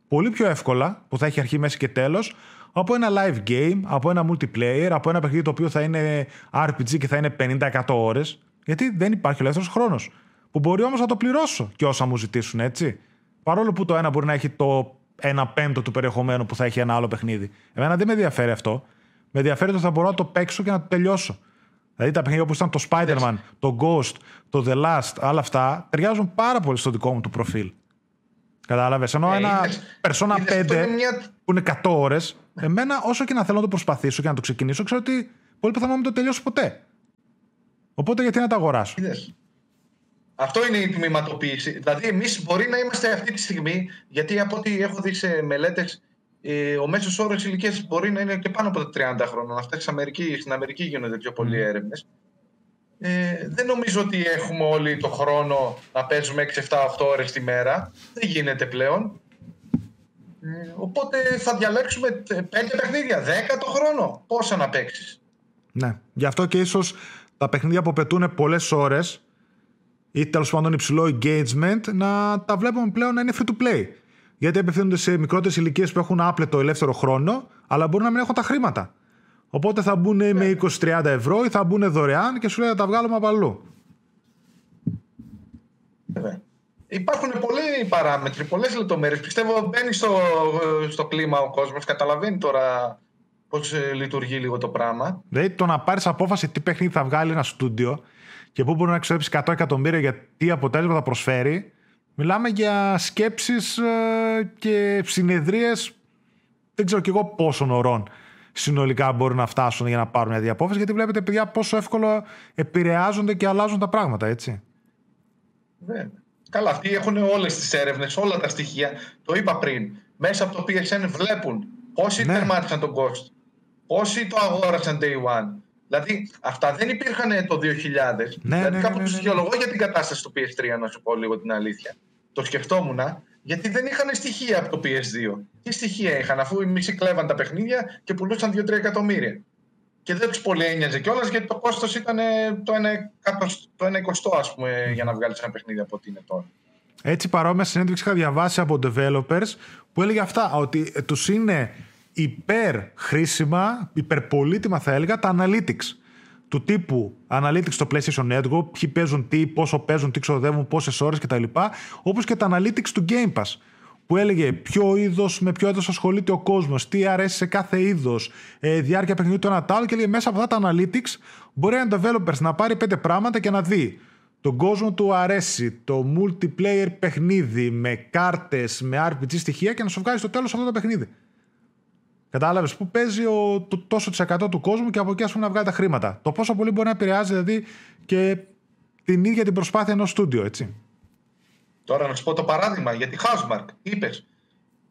A: πολύ πιο εύκολα, που θα έχει αρχή, μέση και τέλος, από ένα live game, από ένα multiplayer, από ένα παιχνίδι το οποίο θα είναι RPG και θα είναι 50-100 ώρες. Γιατί δεν υπάρχει ελεύθερος χρόνος. Που μπορεί όμως να το πληρώσω και όσα μου ζητήσουν, έτσι. Παρόλο που το ένα μπορεί να έχει το ένα πέμπτο του περιεχομένου που θα έχει ένα άλλο παιχνίδι. Εμένα δεν με ενδιαφέρει αυτό. Με ενδιαφέρει το θα μπορώ να το παίξω και να το τελειώσω. Δηλαδή τα παιχνίδια όπως ήταν το Spider-Man, το Ghost, το The Last, όλα αυτά ταιριάζουν πάρα πολύ στο δικό μου του προφίλ. Κατάλαβες; Ενώ ε, ένα Persona 5 που είναι 100 ώρες, εμένα όσο και να θέλω να το προσπαθήσω και να το ξεκινήσω, ξέρω ότι πολύ πιθανό να μην το τελειώσω ποτέ. Οπότε γιατί να το αγοράσω;
B: Είδες. Αυτό είναι η τμήματοποίηση. Δηλαδή, εμείς μπορεί να είμαστε αυτή τη στιγμή, γιατί από ό,τι έχω δει σε μελέτες, ε, ο μέσος όρος ηλικίας μπορεί να είναι και πάνω από τα 30 χρόνια. Αυτά στην Αμερική, στην Αμερική γίνονται πιο πολλοί mm. έρευνες. Ε, δεν νομίζω ότι έχουμε όλοι το χρόνο να παίζουμε 6, 7, 8 ώρες τη μέρα. Δεν γίνεται πλέον. Ε, οπότε θα διαλέξουμε 5 παιχνίδια, 10 το χρόνο. Πόσα να παίξεις.
A: Ναι. Γι' αυτό και ίσως τα παιχνίδια που πετούν πολλές ώρες ή τέλος πάντων υψηλό engagement να τα βλέπουμε πλέον να είναι free to play. Γιατί απευθύνονται σε μικρότερες ηλικίες που έχουν άπλετο ελεύθερο χρόνο, αλλά μπορεί να μην έχουν τα χρήματα. Οπότε θα μπουν με 20-30 ναι. ευρώ ή θα μπουν δωρεάν και σου λέει να τα βγάλουμε από αλλού.
B: Υπάρχουν πολλοί παράμετροι, πολλές λεπτομέρειες. Πιστεύω μπαίνει στο, στο κλίμα ο κόσμος, καταλαβαίνει τώρα πώς ε, λειτουργεί λίγο το πράγμα.
A: Δηλαδή το να πάρεις απόφαση τι παιχνίδι θα βγάλει ένα στούντιο και πού μπορεί να εξοδέψει 100 εκατομμύρια για τι αποτέλεσμα θα προσφέρει. Μιλάμε για σκέψεις ε, και συνεδρίες δεν ξέρω κι εγώ πόσων ωρών συνολικά μπορούν να φτάσουν για να πάρουν μια διαπόφαση, γιατί βλέπετε, παιδιά, πόσο εύκολο επηρεάζονται και αλλάζουν τα πράγματα, έτσι.
B: Ναι. Καλά, αυτοί έχουν όλες τις έρευνες, όλα τα στοιχεία. Το είπα πριν. Μέσα από το PSN βλέπουν πόσοι ναι. τερμάτισαν τον Ghost, πόσοι το αγόρασαν day one. Δηλαδή, αυτά δεν υπήρχαν το 2000. Ναι, δηλαδή, ναι, κάπου ναι, ναι, ναι. για την κατάσταση του PS3, να σου πω λίγο την αλήθεια. Το σκεφτόμουν γιατί δεν είχαν στοιχεία από το PS2. Τι στοιχεία είχαν, αφού οι μισοί κλέβαν τα παιχνίδια και πουλούσαν 2-3 εκατομμύρια. Και δεν τους πολύ ένοιαζε κιόλας γιατί το κόστος ήταν το 1, εικοστό, ας πούμε, για να βγάλεις ένα παιχνίδι από ό,τι είναι τώρα.
A: Έτσι, παρόμοια συνέντευξη είχα διαβάσει από developers που έλεγε αυτά, ότι τους είναι υπερ χρήσιμα, υπερπολίτημα θα έλεγα, τα analytics. Του τύπου analytics στο PlayStation Network, ποιοι παίζουν τι, πόσο παίζουν, τι ξοδεύουν, πόσες ώρες κτλ. Όπως και τα analytics του Game Pass. Που έλεγε ποιο είδος, με ποιο είδος ασχολείται ο κόσμος, τι αρέσει σε κάθε είδος, ε, διάρκεια παιχνιδιού του ένα και έλεγε μέσα από αυτά τα analytics μπορεί ένα developers να πάρει πέντε πράγματα και να δει τον κόσμο του αρέσει το multiplayer παιχνίδι με κάρτες, με RPG στοιχεία και να σου βγάλει στο τέλος αυτό το παιχνίδι. Κατάλαβες που παίζει ο, το τόσο τη εκατό του κόσμου και από εκεί ας πούμε να βγάλει τα χρήματα. Το πόσο πολύ μπορεί να επηρεάζει δηλαδή και την ίδια την προσπάθεια ενός στούντιο, έτσι.
B: Τώρα να σου πω το παράδειγμα για τη Housemark. Είπες.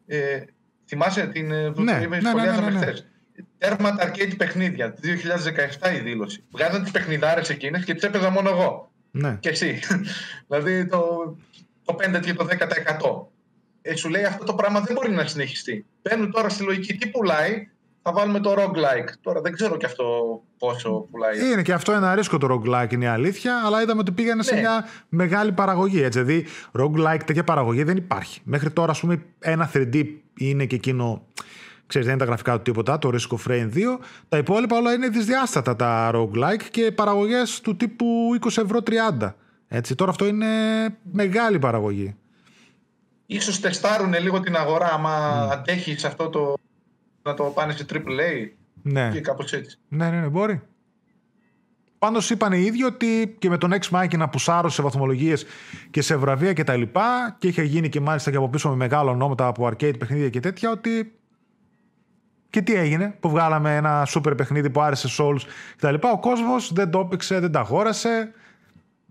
B: Ε, θυμάσαι την ναι, ναι, ναι, ναι, ναι, ναι. Τέρμα τα arcade παιχνίδια. 2017 η δήλωση. Βγάζαν τις παιχνιδάρες εκείνες και τις έπαιζα μόνο εγώ. Ναι. Και εσύ. δηλαδή το, το 5 και το 10%. Ε, σου λέει αυτό το πράγμα δεν μπορεί να συνεχιστεί. Παίρνουν τώρα στη λογική τι πουλάει, θα βάλουμε το roguelike. Τώρα δεν ξέρω και αυτό πόσο πουλάει.
A: Είναι και αυτό ένα ρίσκο το roguelike, είναι η αλήθεια, αλλά είδαμε ότι πήγανε σε ναι. μια μεγάλη παραγωγή. Έτσι. Δηλαδή, roguelike τέτοια παραγωγή δεν υπάρχει. Μέχρι τώρα, ας πούμε, ένα 3D είναι και εκείνο. Ξέρεις, δεν είναι τα γραφικά του τίποτα, το Risk of Rain 2. Τα υπόλοιπα όλα είναι δυσδιάστατα τα roguelike και παραγωγές του τύπου 20 ευρώ 30. Έτσι, τώρα αυτό είναι μεγάλη παραγωγή.
B: Ίσως τεστάρουν λίγο την αγορά άμα mm. αντέχει σε αυτό το να το πάνε σε AAA ναι. και κάπως έτσι.
A: Ναι, ναι, ναι, μπορεί. Πάντως είπαν οι ίδιοι ότι και με τον Ex Machina που σάρωσε σε βαθμολογίες και σε βραβεία και τα λοιπά, και είχε γίνει και μάλιστα και από πίσω με μεγάλο ονόματα από arcade παιχνίδια και τέτοια, ότι και τι έγινε που βγάλαμε ένα σούπερ παιχνίδι που άρεσε σε όλους κτλ. Ο κόσμος δεν το έπαιξε, δεν τα αγόρασε,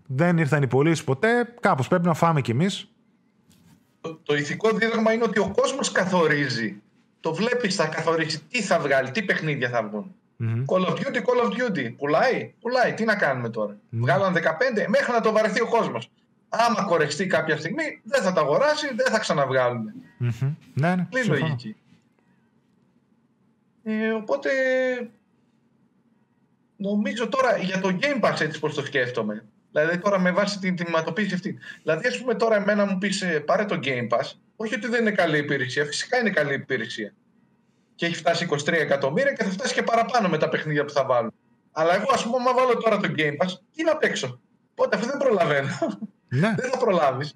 A: δεν ήρθαν οι πωλήσει ποτέ. Κάπως πρέπει να φάμε κι εμείς.
B: Το, το ηθικό δίδαγμα είναι ότι ο κόσμος καθορίζει. Το βλέπεις, θα καθορίσει τι θα βγάλει, τι παιχνίδια θα βγουν. Mm-hmm. Call of Duty, Call of Duty. Πουλάει, πουλάει. Τι να κάνουμε τώρα. Mm-hmm. Βγάλαν 15 μέχρι να το βαρεθεί ο κόσμος. Άμα κορεστεί κάποια στιγμή, δεν θα τα αγοράσει, δεν θα ξαναβγάλουν.
A: Mm-hmm. Ναι, ναι.
B: λογική. Ε, οπότε νομίζω τώρα για το Game Pass έτσι πως το σκέφτομαι. Δηλαδή τώρα με βάση την τιμηματοποίηση αυτή. Δηλαδή ας πούμε τώρα εμένα μου πεις ε, πάρε το Game Pass. Όχι ότι δεν είναι καλή υπηρεσία. Φυσικά είναι καλή υπηρεσία. Και έχει φτάσει 23 εκατομμύρια και θα φτάσει και παραπάνω με τα παιχνίδια που θα βάλουν. Αλλά εγώ ας πούμε άμα βάλω τώρα το Game Pass τι να παίξω; Πότε αυτό δεν προλαβαίνω. Ναι. δεν θα προλάβεις.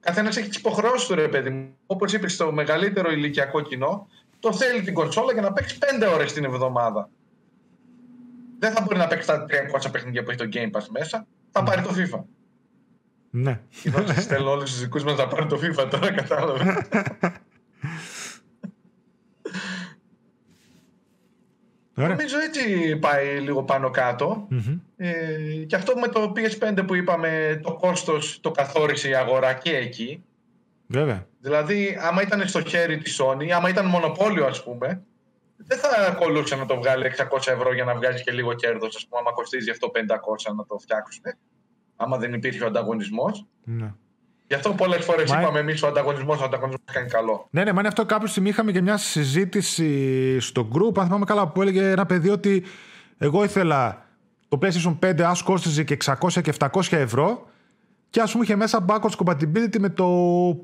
B: Καθένας έχει τις υποχρεώσεις του ρε παιδί μου. Όπως είπες στο μεγαλύτερο ηλικιακό κοινό, το θέλει την κονσόλα για να παίξεις 5 ώρες την εβδομάδα. Δεν θα μπορεί να παίξει τα 300 παιχνίδια που έχει το Game Pass μέσα. Θα πάρει το FIFA.
A: Ναι.
B: Είδα στέλνω όλους τους δικούς μας να πάρουν το FIFA τώρα, κατάλαβε. Νομίζω έτσι πάει λίγο πάνω Ε, και αυτό με το PS5 που είπαμε, το κόστος το καθόρισε η αγορά και εκεί.
A: Βέβαια.
B: Δηλαδή, άμα ήταν στο χέρι της Sony, άμα ήταν μονοπόλιο, ας πούμε, δεν θα κολούσε να το βγάλει 600 ευρώ για να βγάζει και λίγο κέρδος. Α πούμε, άμα κοστίζει αυτό 500 να το φτιάξουν. Άμα δεν υπήρχε ο ανταγωνισμός. Ναι. Γι' αυτό πολλές φορές μα... είπαμε εμείς ο ανταγωνισμός, ο ανταγωνισμός κάνει καλό.
A: Ναι, ναι, μα είναι αυτό. Κάποια στιγμή είχαμε και μια συζήτηση στο group, αν θυμάμαι καλά, που έλεγε ένα παιδί ότι εγώ ήθελα το PlayStation 5 ας κόστιζε και 600 και 700 ευρώ και ας πούμε είχε μέσα backwards compatibility με το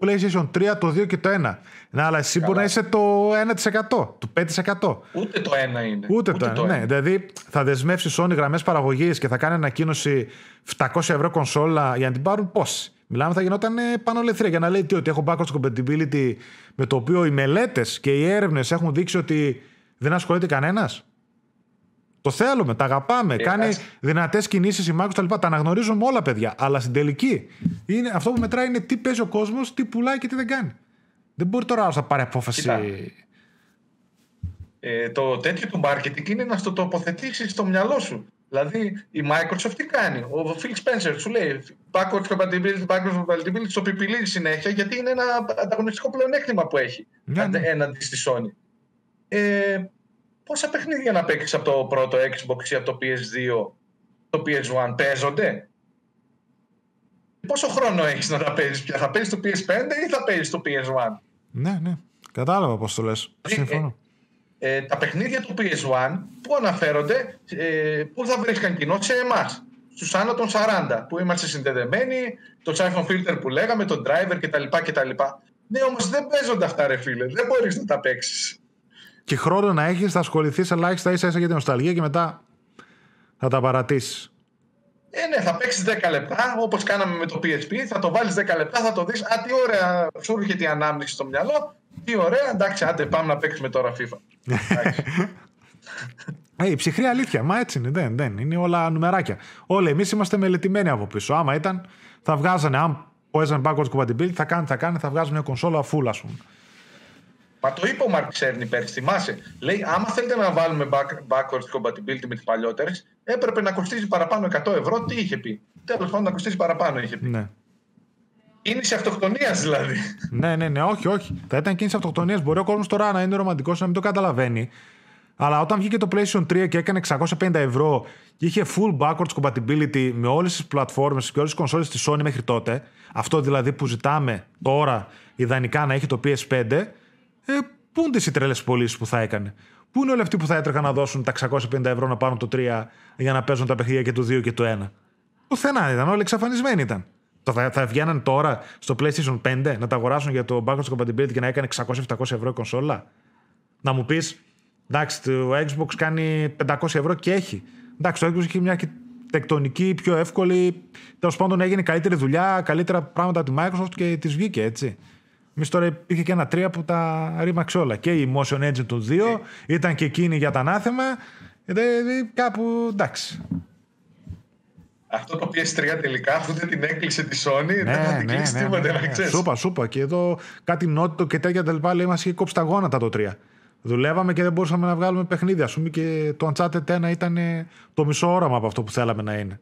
A: PlayStation 3, το 2 και το 1. Ναι, αλλά εσύ μπορεί να είσαι το 1%, το 5%.
B: Ούτε το 1 είναι.
A: Ούτε, Ούτε το 1. Ναι, δηλαδή θα δεσμεύσει Sony γραμμές παραγωγής και θα κάνει ανακοίνωση 700 ευρώ κονσόλα για να την πάρουν πόσοι. Μιλάμε θα γινόταν πάνω ελευθερία για να λέει τι, ότι έχω backwards compatibility με το οποίο οι μελέτες και οι έρευνες έχουν δείξει ότι δεν ασχολείται κανένας. Το θέλουμε, τα αγαπάμε. Ε, κάνει δυνατές κινήσεις η Microsoft τα λοιπά. Τα αναγνωρίζουμε όλα, παιδιά. Αλλά στην τελική είναι, αυτό που μετράει είναι τι παίζει ο κόσμος, τι πουλάει και τι δεν κάνει. Δεν μπορεί τώρα να πάρει απόφαση.
B: Ε, το τέτοιο του marketing είναι να στο τοποθετήσεις στο μυαλό σου. Δηλαδή η Microsoft τι κάνει; Ο Phil Spencer σου λέει backwards compatibility, backwards compatibility, το πιπιλίζει συνέχεια γιατί είναι ένα ανταγωνιστικό πλεονέκτημα που έχει ναι, ναι. έναντι στη Sony. Ε, πόσα παιχνίδια να παίξεις από το πρώτο Xbox ή από το PS2, το PS1 παίζονται; Πόσο χρόνο έχεις να τα παίζεις πια, θα παίζεις το PS5 ή θα παίζεις το PS1.
A: Ναι, ναι. Κατάλαβα πώς το λες. Ε, Συμφωνώ.
B: Ε, ε, τα παιχνίδια του PS1 που αναφέρονται, ε, πού θα βρίσκαν κοινό; Σε εμάς, στους άνω των 40, που είμαστε συνδεδεμένοι, το siphon filter που λέγαμε, το driver κτλ. κτλ. Ναι, όμως δεν παίζονται αυτά, ρε φίλε. Δεν μπορείς να τα παίξεις.
A: Και χρόνο να έχεις, θα ασχοληθείς ελάχιστα ίσα ίσα για την νοσταλγία και μετά θα τα παρατήσεις.
B: Ε, ναι, θα παίξεις 10 λεπτά, όπως κάναμε με το PSP. Θα το βάλεις 10 λεπτά, θα το δεις. Α, τι ωραία, σου έρχεται η ανάμνηση στο μυαλό. Τι ωραία, εντάξει, άντε πάμε να παίξουμε τώρα FIFA.
A: Ε, η ψυχρή αλήθεια, μα έτσι είναι, δεν, δεν. Είναι όλα νουμεράκια. Όλοι εμείς είμαστε μελετημένοι από πίσω. Άμα ήταν, θα βγάζανε, αν παίζανε backwards compatibility, θα κάνει, θα κάνει, θα βγάζουν μια κονσόλα full, ας πούμε.
B: Μα το είπε ο Μαρκ Τσέρνι πέρυσι, θυμάσαι. Λέει, άμα θέλετε να βάλουμε backwards compatibility με τις παλιότερες, έπρεπε να κοστίζει παραπάνω 100 ευρώ. Τι είχε πει. Τέλος πάντων, να κοστίζει παραπάνω, είχε πει.
A: Ναι.
B: Κίνηση αυτοκτονίας δηλαδή.
A: ναι, ναι, ναι, όχι, όχι. Θα ήταν κίνηση αυτοκτονίας. Μπορεί ο κόσμος τώρα να είναι ρομαντικός να μην το καταλαβαίνει. Αλλά όταν βγήκε το PlayStation 3 και έκανε 650 ευρώ και είχε full backwards compatibility με όλες τις πλατφόρμες και όλες τις κονσόλες της Sony μέχρι τότε, αυτό δηλαδή που ζητάμε τώρα ιδανικά να έχει το PS5, ε, πού είναι οι τρελέ πωλήσεις που θα έκανε; Πού είναι όλοι αυτοί που θα έτρεχαν να δώσουν τα 650 ευρώ να πάρουν το 3 για να παίζουν τα παιχνίδια και το 2 και το 1. Πουθενά ήταν, όλοι εξαφανισμένοι ήταν. Θα, θα βγαίναν τώρα στο PlayStation 5 να τα αγοράσουν για το backwards compatibility και να έκανε 600-700 ευρώ κονσόλα; Να μου πεις, εντάξει, το Xbox κάνει 500 ευρώ και έχει. Εντάξει, το Xbox έχει μια τεκτονική πιο εύκολη. Τέλος πάντων έγινε καλύτερη δουλειά, καλύτερα πράγματα από τη Microsoft και της βγήκε έτσι. Εμεί τώρα υπήρχε και ένα 3 που τα ρήμαξε όλα. Και η Motion Engine των 2 ήταν και εκείνη για τα ανάθεμα. Δηλαδή κάπου εντάξει.
B: Αυτό το PS3 τελικά, αφού δεν την έκλεισε τη Sony, ναι, δεν θα την ναι, κλείσει ναι, τίποτα, ναι, ναι,
A: ναι. Σούπα, σούπα. Και εδώ κάτι νότιο και τέτοια τα λέει, μας είχε κόψει τα γόνατα το 3. Δουλεύαμε και δεν μπορούσαμε να βγάλουμε παιχνίδια. Α πούμε και το Uncharted 1 ήταν το μισό όραμα από αυτό που θέλαμε να είναι.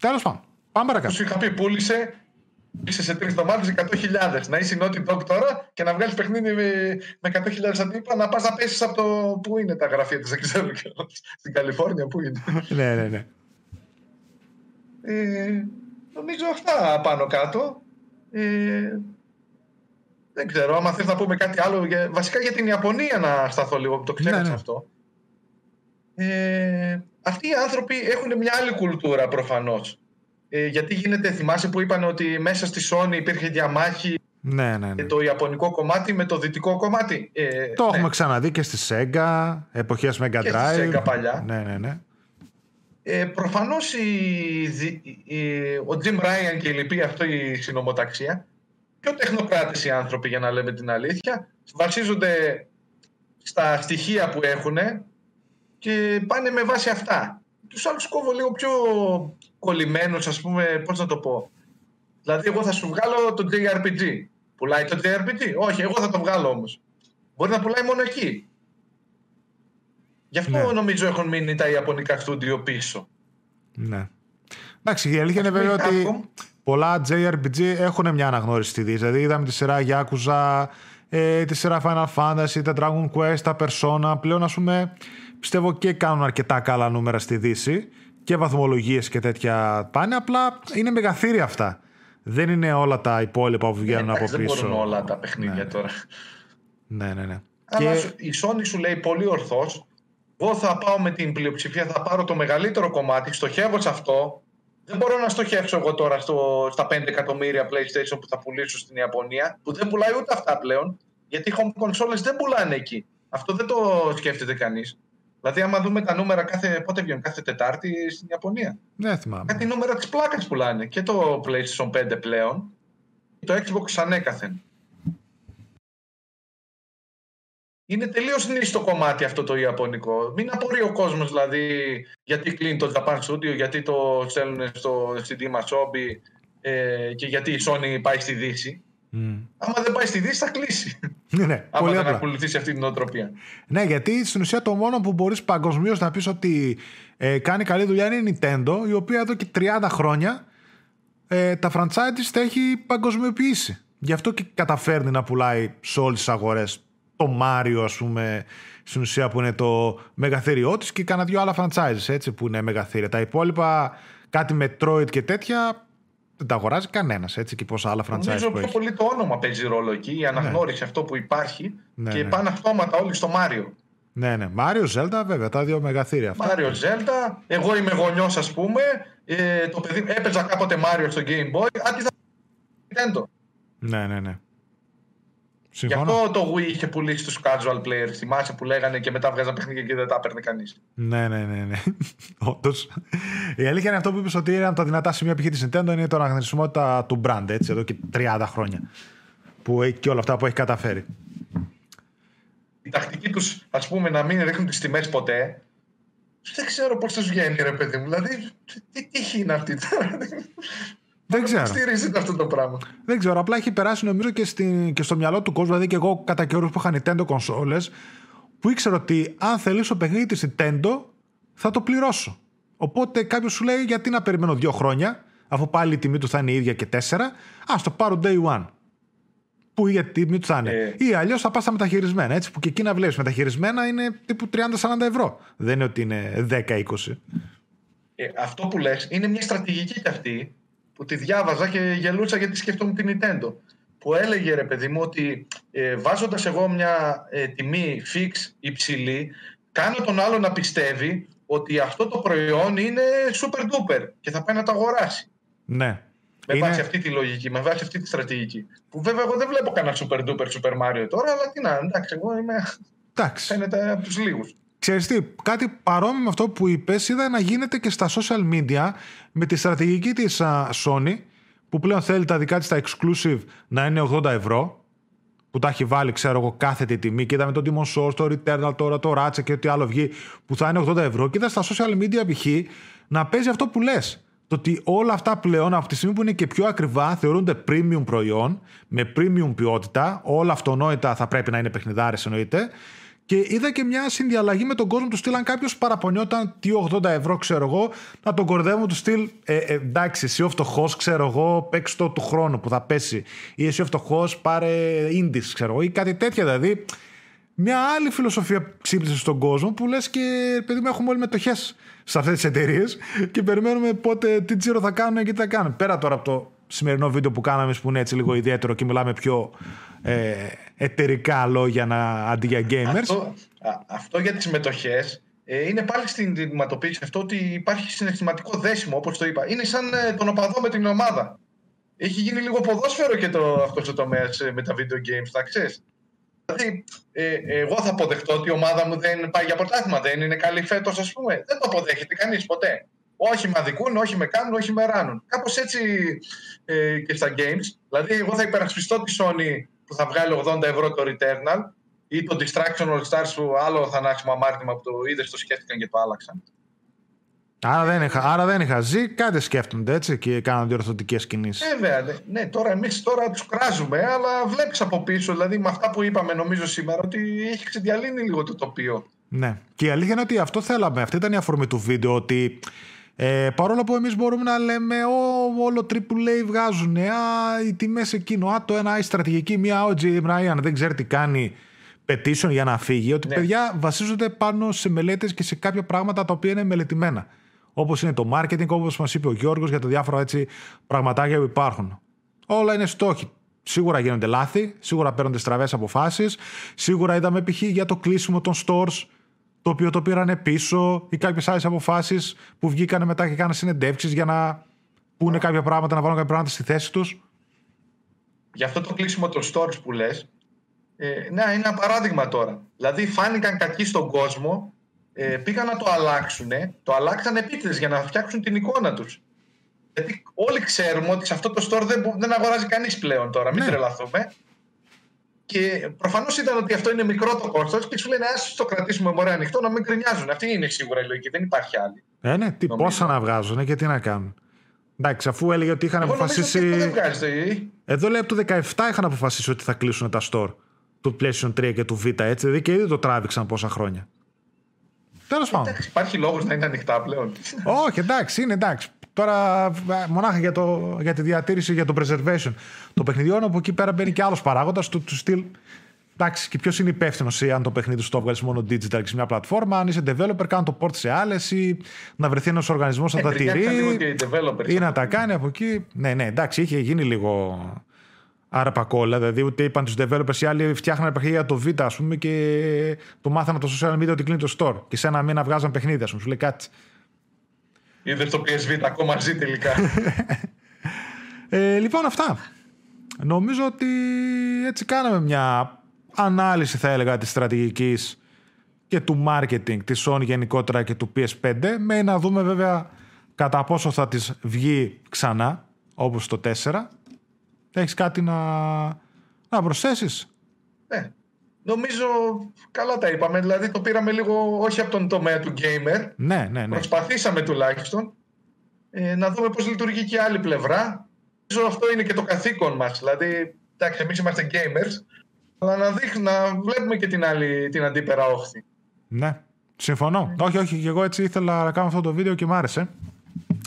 A: Τέλος πάντων. Πάμε παρακάτω.
B: Σου είχα πει, πούλησε Είσαι σε τρεις εβδομάδε 100.000. Να είσαι Naughty Dog τώρα και να βγάλεις παιχνίδι με, με 100.000 αντίπα να πας να πέσεις από το. Πού είναι τα γραφεία της, δεν ξέρω Στην Καλιφόρνια, πού είναι.
A: ναι, ναι, ναι.
B: Ε, νομίζω αυτά πάνω κάτω. Ε, δεν ξέρω, άμα θες να πούμε κάτι άλλο. Για, βασικά για την Ιαπωνία να σταθώ λίγο, το ξέχασα ναι, ναι. αυτό. Ε, αυτοί οι άνθρωποι έχουν μια άλλη κουλτούρα προφανώς. Ε, γιατί γίνεται, θυμάσαι που είπαν ότι μέσα στη Sony υπήρχε διαμάχη
A: ναι, ναι, ναι.
B: το ιαπωνικό κομμάτι με το δυτικό κομμάτι;
A: Ε, το ναι. έχουμε ξαναδεί και στη Sega, εποχές Mega Drive. Και
B: στη Sega παλιά.
A: Ναι, ναι, ναι.
B: Ε, προφανώς η, η, ο Jim Ryan και η λοιπή αυτό η συνομοταξία πιο τεχνοκράτες οι άνθρωποι για να λέμε την αλήθεια βασίζονται στα στοιχεία που έχουν και πάνε με βάση αυτά. Τους άλλους κόβω λίγο πιο κολλημένους ας πούμε, πώς να το πω. Δηλαδή εγώ θα σου βγάλω το JRPG. Πουλάει το JRPG. Όχι, εγώ θα το βγάλω όμως. Μπορεί να πουλάει μόνο εκεί. Γι' αυτό ναι. νομίζω έχουν μείνει τα Ιαπωνικά στούντιο πίσω.
A: Ναι. Εντάξει, η αλήθεια είναι βέβαια ότι πολλά JRPG έχουν μια αναγνώριση στη Δύση. Δηλαδή είδαμε τη σειρά Yakuza, ε, τη σειρά Final Fantasy, τα Dragon Quest, τα Persona. Πλέον ας πούμε πιστεύω και κάνουν αρκετά καλά νούμερα στη Δύση και βαθμολογίες και τέτοια πάνε. Απλά είναι μεγαθύρια αυτά. Δεν είναι όλα τα υπόλοιπα που βγαίνουν από πίσω.
B: Δεν μπορούν όλα τα παιχνίδια ναι. τώρα.
A: Ναι, ναι, ναι.
B: Αλλά και... η Sony σου λέει πολύ ορθώς εγώ θα πάω με την πλειοψηφία, θα πάρω το μεγαλύτερο κομμάτι, στοχεύω σε αυτό. Δεν μπορώ να στοχεύσω εγώ τώρα στο, στα 5 εκατομμύρια PlayStation που θα πουλήσω στην Ιαπωνία, που δεν πουλάει ούτε αυτά πλέον, γιατί οι home consoles δεν πουλάνε εκεί. Αυτό δεν το σκέφτεται κανείς. Δηλαδή, άμα δούμε τα νούμερα κάθε, πότε βγαίνουν, κάθε Τετάρτη στην Ιαπωνία.
A: Ναι, θυμάμαι.
B: Κάτι νούμερα της πλάκας πουλάνε. Και το PlayStation 5 πλέον, το Xbox ανέκαθεν. είναι τελείως νύστο κομμάτι αυτό το ιαπωνικό. Μην απορεί ο κόσμος δηλαδή γιατί κλείνει το Japan Studio, γιατί το στέλνουν στο CD Masobi ε, και γιατί η Sony πάει στη Δύση. Mm. Άμα δεν πάει στη Δύση θα κλείσει.
A: Ναι, ναι,
B: Άμα δεν ακολουθήσει αυτή την οτροπία.
A: Ναι, γιατί στην ουσία το μόνο που μπορείς παγκοσμίως να πεις ότι ε, κάνει καλή δουλειά είναι η Nintendo, η οποία εδώ και 30 χρόνια ε, τα franchise τα έχει παγκοσμιοποιήσει. Γι' αυτό και καταφέρνει να πουλάει σε όλες τις αγορές το Μάριο, ας πούμε, στην ουσία που είναι το μεγαθύριό της και κάνα δύο άλλα franchises έτσι, που είναι μεγαθύρια. Τα υπόλοιπα, κάτι Metroid και τέτοια, δεν τα αγοράζει κανένας έτσι και πόσα άλλα franchise Νομίζω
B: πιο πολύ το όνομα παίζει ρόλο εκεί, η αναγνώριση ναι. αυτό που υπάρχει ναι, και ναι. πάνε αυτόματα όλοι στο Μάριο.
A: Ναι, ναι. Μάριο, Ζέλτα, βέβαια, τα δύο μεγαθύρια αυτά.
B: Μάριο, Ζέλτα. Εγώ είμαι γονιός, ας πούμε. Ε, το παιδί, έπαιζα κάποτε Μάριο στο Game Boy. Α, τι θα.
A: Ναι, ναι, ναι.
B: Συμφωνώ. Γι' αυτό το Wii είχε πουλήσει τους casual players. Θυμάσαι που λέγανε και μετά βγάζαν παιχνίδια και δεν τα έπαιρνε κανείς.
A: Ναι, ναι, ναι. ναι. Όντως. Η αλήθεια είναι αυτό που είπες ότι είναι από τα δυνατά σημεία π.χ. της Nintendo είναι η αναγνωρισιμότητα του brand έτσι, εδώ και 30 χρόνια. Που έχει και όλα αυτά που έχει καταφέρει.
B: Η τακτική τους, ας πούμε, να μην ρίχνουν τις τιμές ποτέ. Δεν ξέρω πώς του βγαίνει, ρε παιδί μου. Δηλαδή, τι τύχη είναι αυτή τώρα;
A: Δεν ξέρω.
B: Στηρίζεται αυτό το πράγμα.
A: Δεν ξέρω. Απλά έχει περάσει νομίζω και, στην, και στο μυαλό του κόσμου. Δηλαδή και εγώ κατά καιρούς που είχα Nintendo κονσόλε, που ήξερα ότι αν θελήσω παιχνίδι της Nintendo, θα το πληρώσω. Οπότε κάποιος σου λέει γιατί να περιμένω δύο χρόνια, αφού πάλι η τιμή του θα είναι η ίδια και τέσσερα, ας το πάρω day one. Που η τιμή του θα είναι. Ε. Ή αλλιώς θα πας στα μεταχειρισμένα. Έτσι, που και εκεί να βλέπεις μεταχειρισμένα είναι τύπου 30-40 ευρώ. Δεν είναι ότι είναι 10-20.
B: Ε, αυτό που λες είναι μια στρατηγική κι αυτή που τη διάβαζα και γελούσα γιατί σκεφτόμουν την Nintendo. Που έλεγε ρε παιδί μου ότι ε, βάζοντας εγώ μια ε, τιμή fix υψηλή, κάνω τον άλλο να πιστεύει ότι αυτό το προϊόν είναι super duper και θα πάει να το αγοράσει.
A: Ναι.
B: Με είναι... βάση αυτή τη λογική, με βάση αυτή τη στρατηγική. Που βέβαια εγώ δεν βλέπω κανένα super duper Super Mario τώρα, αλλά τι να, εντάξει, εγώ είμαι.
A: Εντάξει.
B: Φαίνεται από τους λίγους.
A: Ξέρεις τι, κάτι παρόμοιο με αυτό που είπες είδα να γίνεται και στα social media με τη στρατηγική της Sony που πλέον θέλει τα δικά της τα exclusive να είναι 80 ευρώ που τα έχει βάλει ξέρω εγώ κάθε τη τιμή. Και είδαμε το Demon Souls, το Returnal τώρα, το Ratchet και ό,τι άλλο βγει που θα είναι 80 ευρώ. Και είδα στα social media π.χ. να παίζει αυτό που λες. Το ότι όλα αυτά πλέον από τη στιγμή που είναι και πιο ακριβά θεωρούνται premium προϊόν με premium ποιότητα όλα αυτονόητα θα πρέπει να είναι παιχνιδάρες εννοείται και είδα και μια συνδιαλλαγή με τον κόσμο του στυλ. Αν κάποιος παραπονιόταν τι 80 ευρώ, ξέρω εγώ, να τον κορδεύω του στυλ. Ε, ε, εντάξει, εσύ ο φτωχό, ξέρω εγώ, παίξει το του χρόνου που θα πέσει. Ή εσύ ο φτωχό, πάρε ίντις, ξέρω εγώ, ή κάτι τέτοια δηλαδή. Μια άλλη φιλοσοφία ξύπνησε στον κόσμο που λες και παιδί μου έχουμε όλοι μετοχές σε αυτές τις εταιρείες και περιμένουμε πότε τι τσίρο θα κάνουν και τι θα κάνουν. Πέρα τώρα από το σημερινό βίντεο που κάναμε που είναι έτσι λίγο ιδιαίτερο και μιλάμε πιο ε, εταιρικά λόγια να, αντί για gamers.
B: Αυτό, αυτό για τις μετοχές ε, είναι πάλι στην δημοτοποίηση αυτό ότι υπάρχει συναισθηματικό δέσιμο όπως το είπα. Είναι σαν ε, τον οπαδό με την ομάδα. Έχει γίνει λίγο ποδόσφαιρο και το, αυτός ο τομέας ε, με τα video games, θα ξέρεις. Δηλαδή, ε, εγώ θα αποδεχτώ ότι η ομάδα μου δεν πάει για πρωτάθλημα, δεν είναι καλή φέτος, ας πούμε. Δεν το αποδέχεται κανείς ποτέ. Όχι με αδικούν, όχι με κάνουν, όχι με ράνουν. Κάπως έτσι ε, και στα games. Δηλαδή, εγώ θα υπερασπιστώ τη Sony που θα βγάλει 80 ευρώ το Returnal ή το Distraction All Stars που άλλο θανάσιμο αμάρτημα που το είδες, το σκέφτηκαν και το άλλαξαν.
A: Άρα δεν, είχα, άρα δεν είχα ζει, κάτι σκέφτονται έτσι και κάνουν διορθωτικές κινήσεις.
B: Βέβαια. Ναι, ναι τώρα εμείς τώρα τους κράζουμε, αλλά βλέπεις από πίσω, δηλαδή με αυτά που είπαμε νομίζω σήμερα, ότι έχει ξεδιαλύνει λίγο το τοπίο.
A: Ναι. Και η αλήθεια είναι ότι αυτό θέλαμε. Αυτή ήταν η αφορμή του βίντεο, ότι ε, παρόλο που εμείς μπορούμε να λέμε ό, όλο AAA βγάζουν, α, οι τιμές εκείνο, α, το ένα, η στρατηγική, μία ο Jim Ryan δεν ξέρει τι κάνει petition για να φύγει, ότι ναι. παιδιά βασίζονται πάνω σε μελέτες και σε κάποια πράγματα τα οποία είναι μελετημένα. Όπως είναι το marketing, όπως μας είπε ο Γιώργος για τα διάφορα έτσι πραγματάκια που υπάρχουν. Όλα είναι στόχοι. Σίγουρα γίνονται λάθη, σίγουρα παίρνονται στραβές αποφάσεις, σίγουρα είδαμε π.χ. για το κλείσιμο των stores το οποίο το πήρανε πίσω ή κάποιες άλλες αποφάσεις που βγήκαν μετά και κάνανε συνεντεύξεις για να πούνε κάποια πράγματα, να βάλουν κάποια πράγματα στη θέση τους.
B: Για αυτό το κλείσιμο των stores που λες, ε, ναι, είναι ένα παράδειγμα τώρα. Δηλαδή, φάνηκαν κακοί στον κόσμο, ε, πήγαν να το αλλάξουν, το αλλάξαν επίτηδε για να φτιάξουν την εικόνα τους. Γιατί όλοι ξέρουμε ότι σε αυτό το store δεν, δεν αγοράζει κανείς πλέον τώρα, μην ναι. τρελαθούμε. Και προφανώς ήταν ότι αυτό είναι μικρό το κόστος και σου λένε Α το κρατήσουμε μωρέ ανοιχτό να μην κρινιάζουν. Αυτή είναι σίγουρα η λογική, δεν υπάρχει άλλη.
A: Ε, ναι, τι, πόσα να βγάζουν και τι να κάνουν. Εντάξει, αφού έλεγε ότι είχαν Εγώ αποφασίσει.
B: Δεν βγάζετε,
A: Εδώ λέει από το 17 είχαν αποφασίσει ότι θα κλείσουν τα store του PlayStation 3 και του Vita, έτσι. Δηλαδή και ήδη το τράβηξαν πόσα χρόνια. Τέλος πάντων.
B: Υπάρχει λόγος να είναι ανοιχτά πλέον.
A: Όχι, εντάξει, είναι εντάξει. Τώρα μονάχα για, το, για τη διατήρηση, για το preservation των παιχνιδιών, από εκεί πέρα μπαίνει και άλλος παράγοντας του, του στυλ. Εντάξει, και ποιος είναι υπεύθυνος ή αν το παιχνίδι σου το βγάλει μόνο digital και σε μια πλατφόρμα, αν είσαι developer, κάνει το port σε άλλες ή να βρεθεί ένας οργανισμός να τα τηρεί. Ή να τα κάνει από εκεί. Ναι, ναι, εντάξει, είχε γίνει λίγο αρπακόλα. Δηλαδή, ούτε είπαν τους developers οι άλλοι φτιάχναν παιχνίδια το Vita, ας πούμε, και το μάθανε το social media ότι κλείνει το store. Και σε ένα μήνα βγάζαν παιχνίδια, ας πούμε. Σου λέει κάτι.
B: Είδε το PSV ακόμα ζει τελικά.
A: ε, λοιπόν, αυτά. νομίζω ότι έτσι κάναμε μια ανάλυση θα έλεγα της στρατηγικής και του marketing της Sony γενικότερα και του PS5 με να δούμε βέβαια κατά πόσο θα της βγει ξανά όπως το 4. Έχεις κάτι να, να προσθέσεις;
B: Ναι. Νομίζω καλά τα είπαμε. Δηλαδή το πήραμε λίγο όχι από τον τομέα του gamer.
A: Ναι, ναι, ναι.
B: Προσπαθήσαμε τουλάχιστον ε, να δούμε πώς λειτουργεί και η άλλη πλευρά. Νομίζω αυτό είναι και το καθήκον μας. Δηλαδή, εντάξει, εμείς είμαστε gamers, αλλά να, δείχνει, να βλέπουμε και την άλλη, την αντίπερα όχθη.
A: Ναι, συμφωνώ. Όχι, όχι, και εγώ έτσι ήθελα να κάνω αυτό το βίντεο και μ' άρεσε.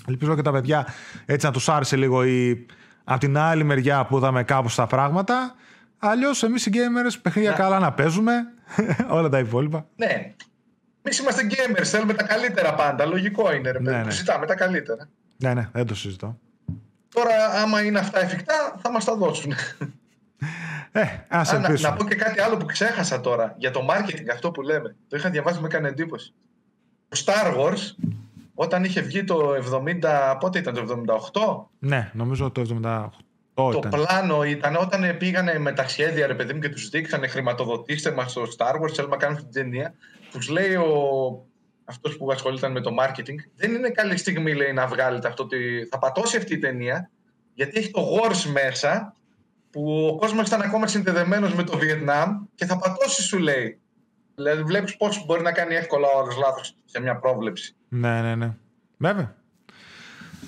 A: Ελπίζω και τα παιδιά έτσι να τους άρεσε λίγο η... από την άλλη μεριά που είδαμε κάπως τα πράγματα. Αλλιώς εμείς οι gamers παιχνίδια καλά να παίζουμε. Όλα τα υπόλοιπα.
B: Ναι. Εμείς είμαστε gamers, θέλουμε τα καλύτερα πάντα. Λογικό είναι, ρε παιδί. Ναι, ναι. Ζητάμε τα καλύτερα.
A: Ναι, ναι, δεν το συζητώ.
B: Τώρα, άμα είναι αυτά εφικτά, θα μας τα δώσουν.
A: Ε, ας Α,
B: να, να πω και κάτι άλλο που ξέχασα τώρα για το marketing, αυτό που λέμε. Το είχα διαβάσει, με έκανε εντύπωση. Το Star Wars, όταν είχε βγει το 70, πότε ήταν το 78?
A: Ναι, νομίζω το 78.
B: Το πλάνο ήταν όταν πήγανε με τα σχέδια, ρε παιδί μου, και τους δείξανε χρηματοδοτήστε μας στο Star Wars, θέλουμε να κάνουμε την ταινία. Τους λέει ο... αυτός που ασχολείται με το marketing, δεν είναι καλή στιγμή λέει, να βγάλετε αυτό. Ότι θα πατώσει αυτή η ταινία, γιατί έχει το Wars μέσα, που ο κόσμος ήταν ακόμα συνδεδεμένος με το Βιετνάμ και θα πατώσει, σου λέει. Δηλαδή, βλέπεις πώς μπορεί να κάνει εύκολα ο λάθος σε μια πρόβλεψη.
A: Ναι, ναι, ναι. Βέβαια.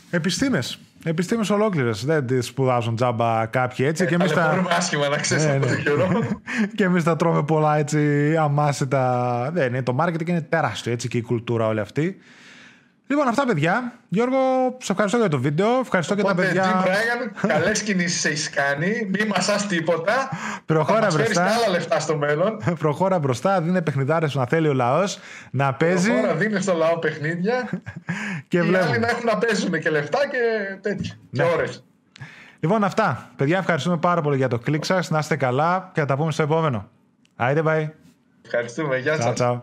A: Επιστήμες. Επιστήμες ολόκληρες. Δεν τις σπουδάζουν τζάμπα κάποιοι έτσι.
B: Ε, και εμείς τα... άσχημα να ξέρεις ναι, ναι. καιρό.
A: και εμείς τα τρώμε πολλά έτσι αμάσιτα. Δεν είναι. Το marketing είναι τεράστιο έτσι και η κουλτούρα όλη αυτή. Λοιπόν, αυτά παιδιά. Γιώργο, σε ευχαριστώ για το βίντεο. Ευχαριστώ
B: Οπότε,
A: και τα παιδιά.
B: Jim Brian, καλές κινήσεις έχεις κάνει. Μην μασάς τίποτα.
A: Προχώρα
B: θα
A: μπροστά.
B: άλλα λεφτά στο μέλλον.
A: Προχώρα μπροστά. Δίνει παιχνιδάρες που να θέλει ο λαός να παίζει.
B: Προχώρα, δίνει στο λαό παιχνίδια.
A: και
B: οι άλλοι να έχουν να παίζουν και λεφτά και τέτοια. Ναι. Και ώρες.
A: Λοιπόν, αυτά. Παιδιά, ευχαριστούμε πάρα πολύ για το κλικ σας. Να είστε καλά και θα τα πούμε στο επόμενο. Άιντε, bye.
B: Ευχαριστούμε. Γεια σας.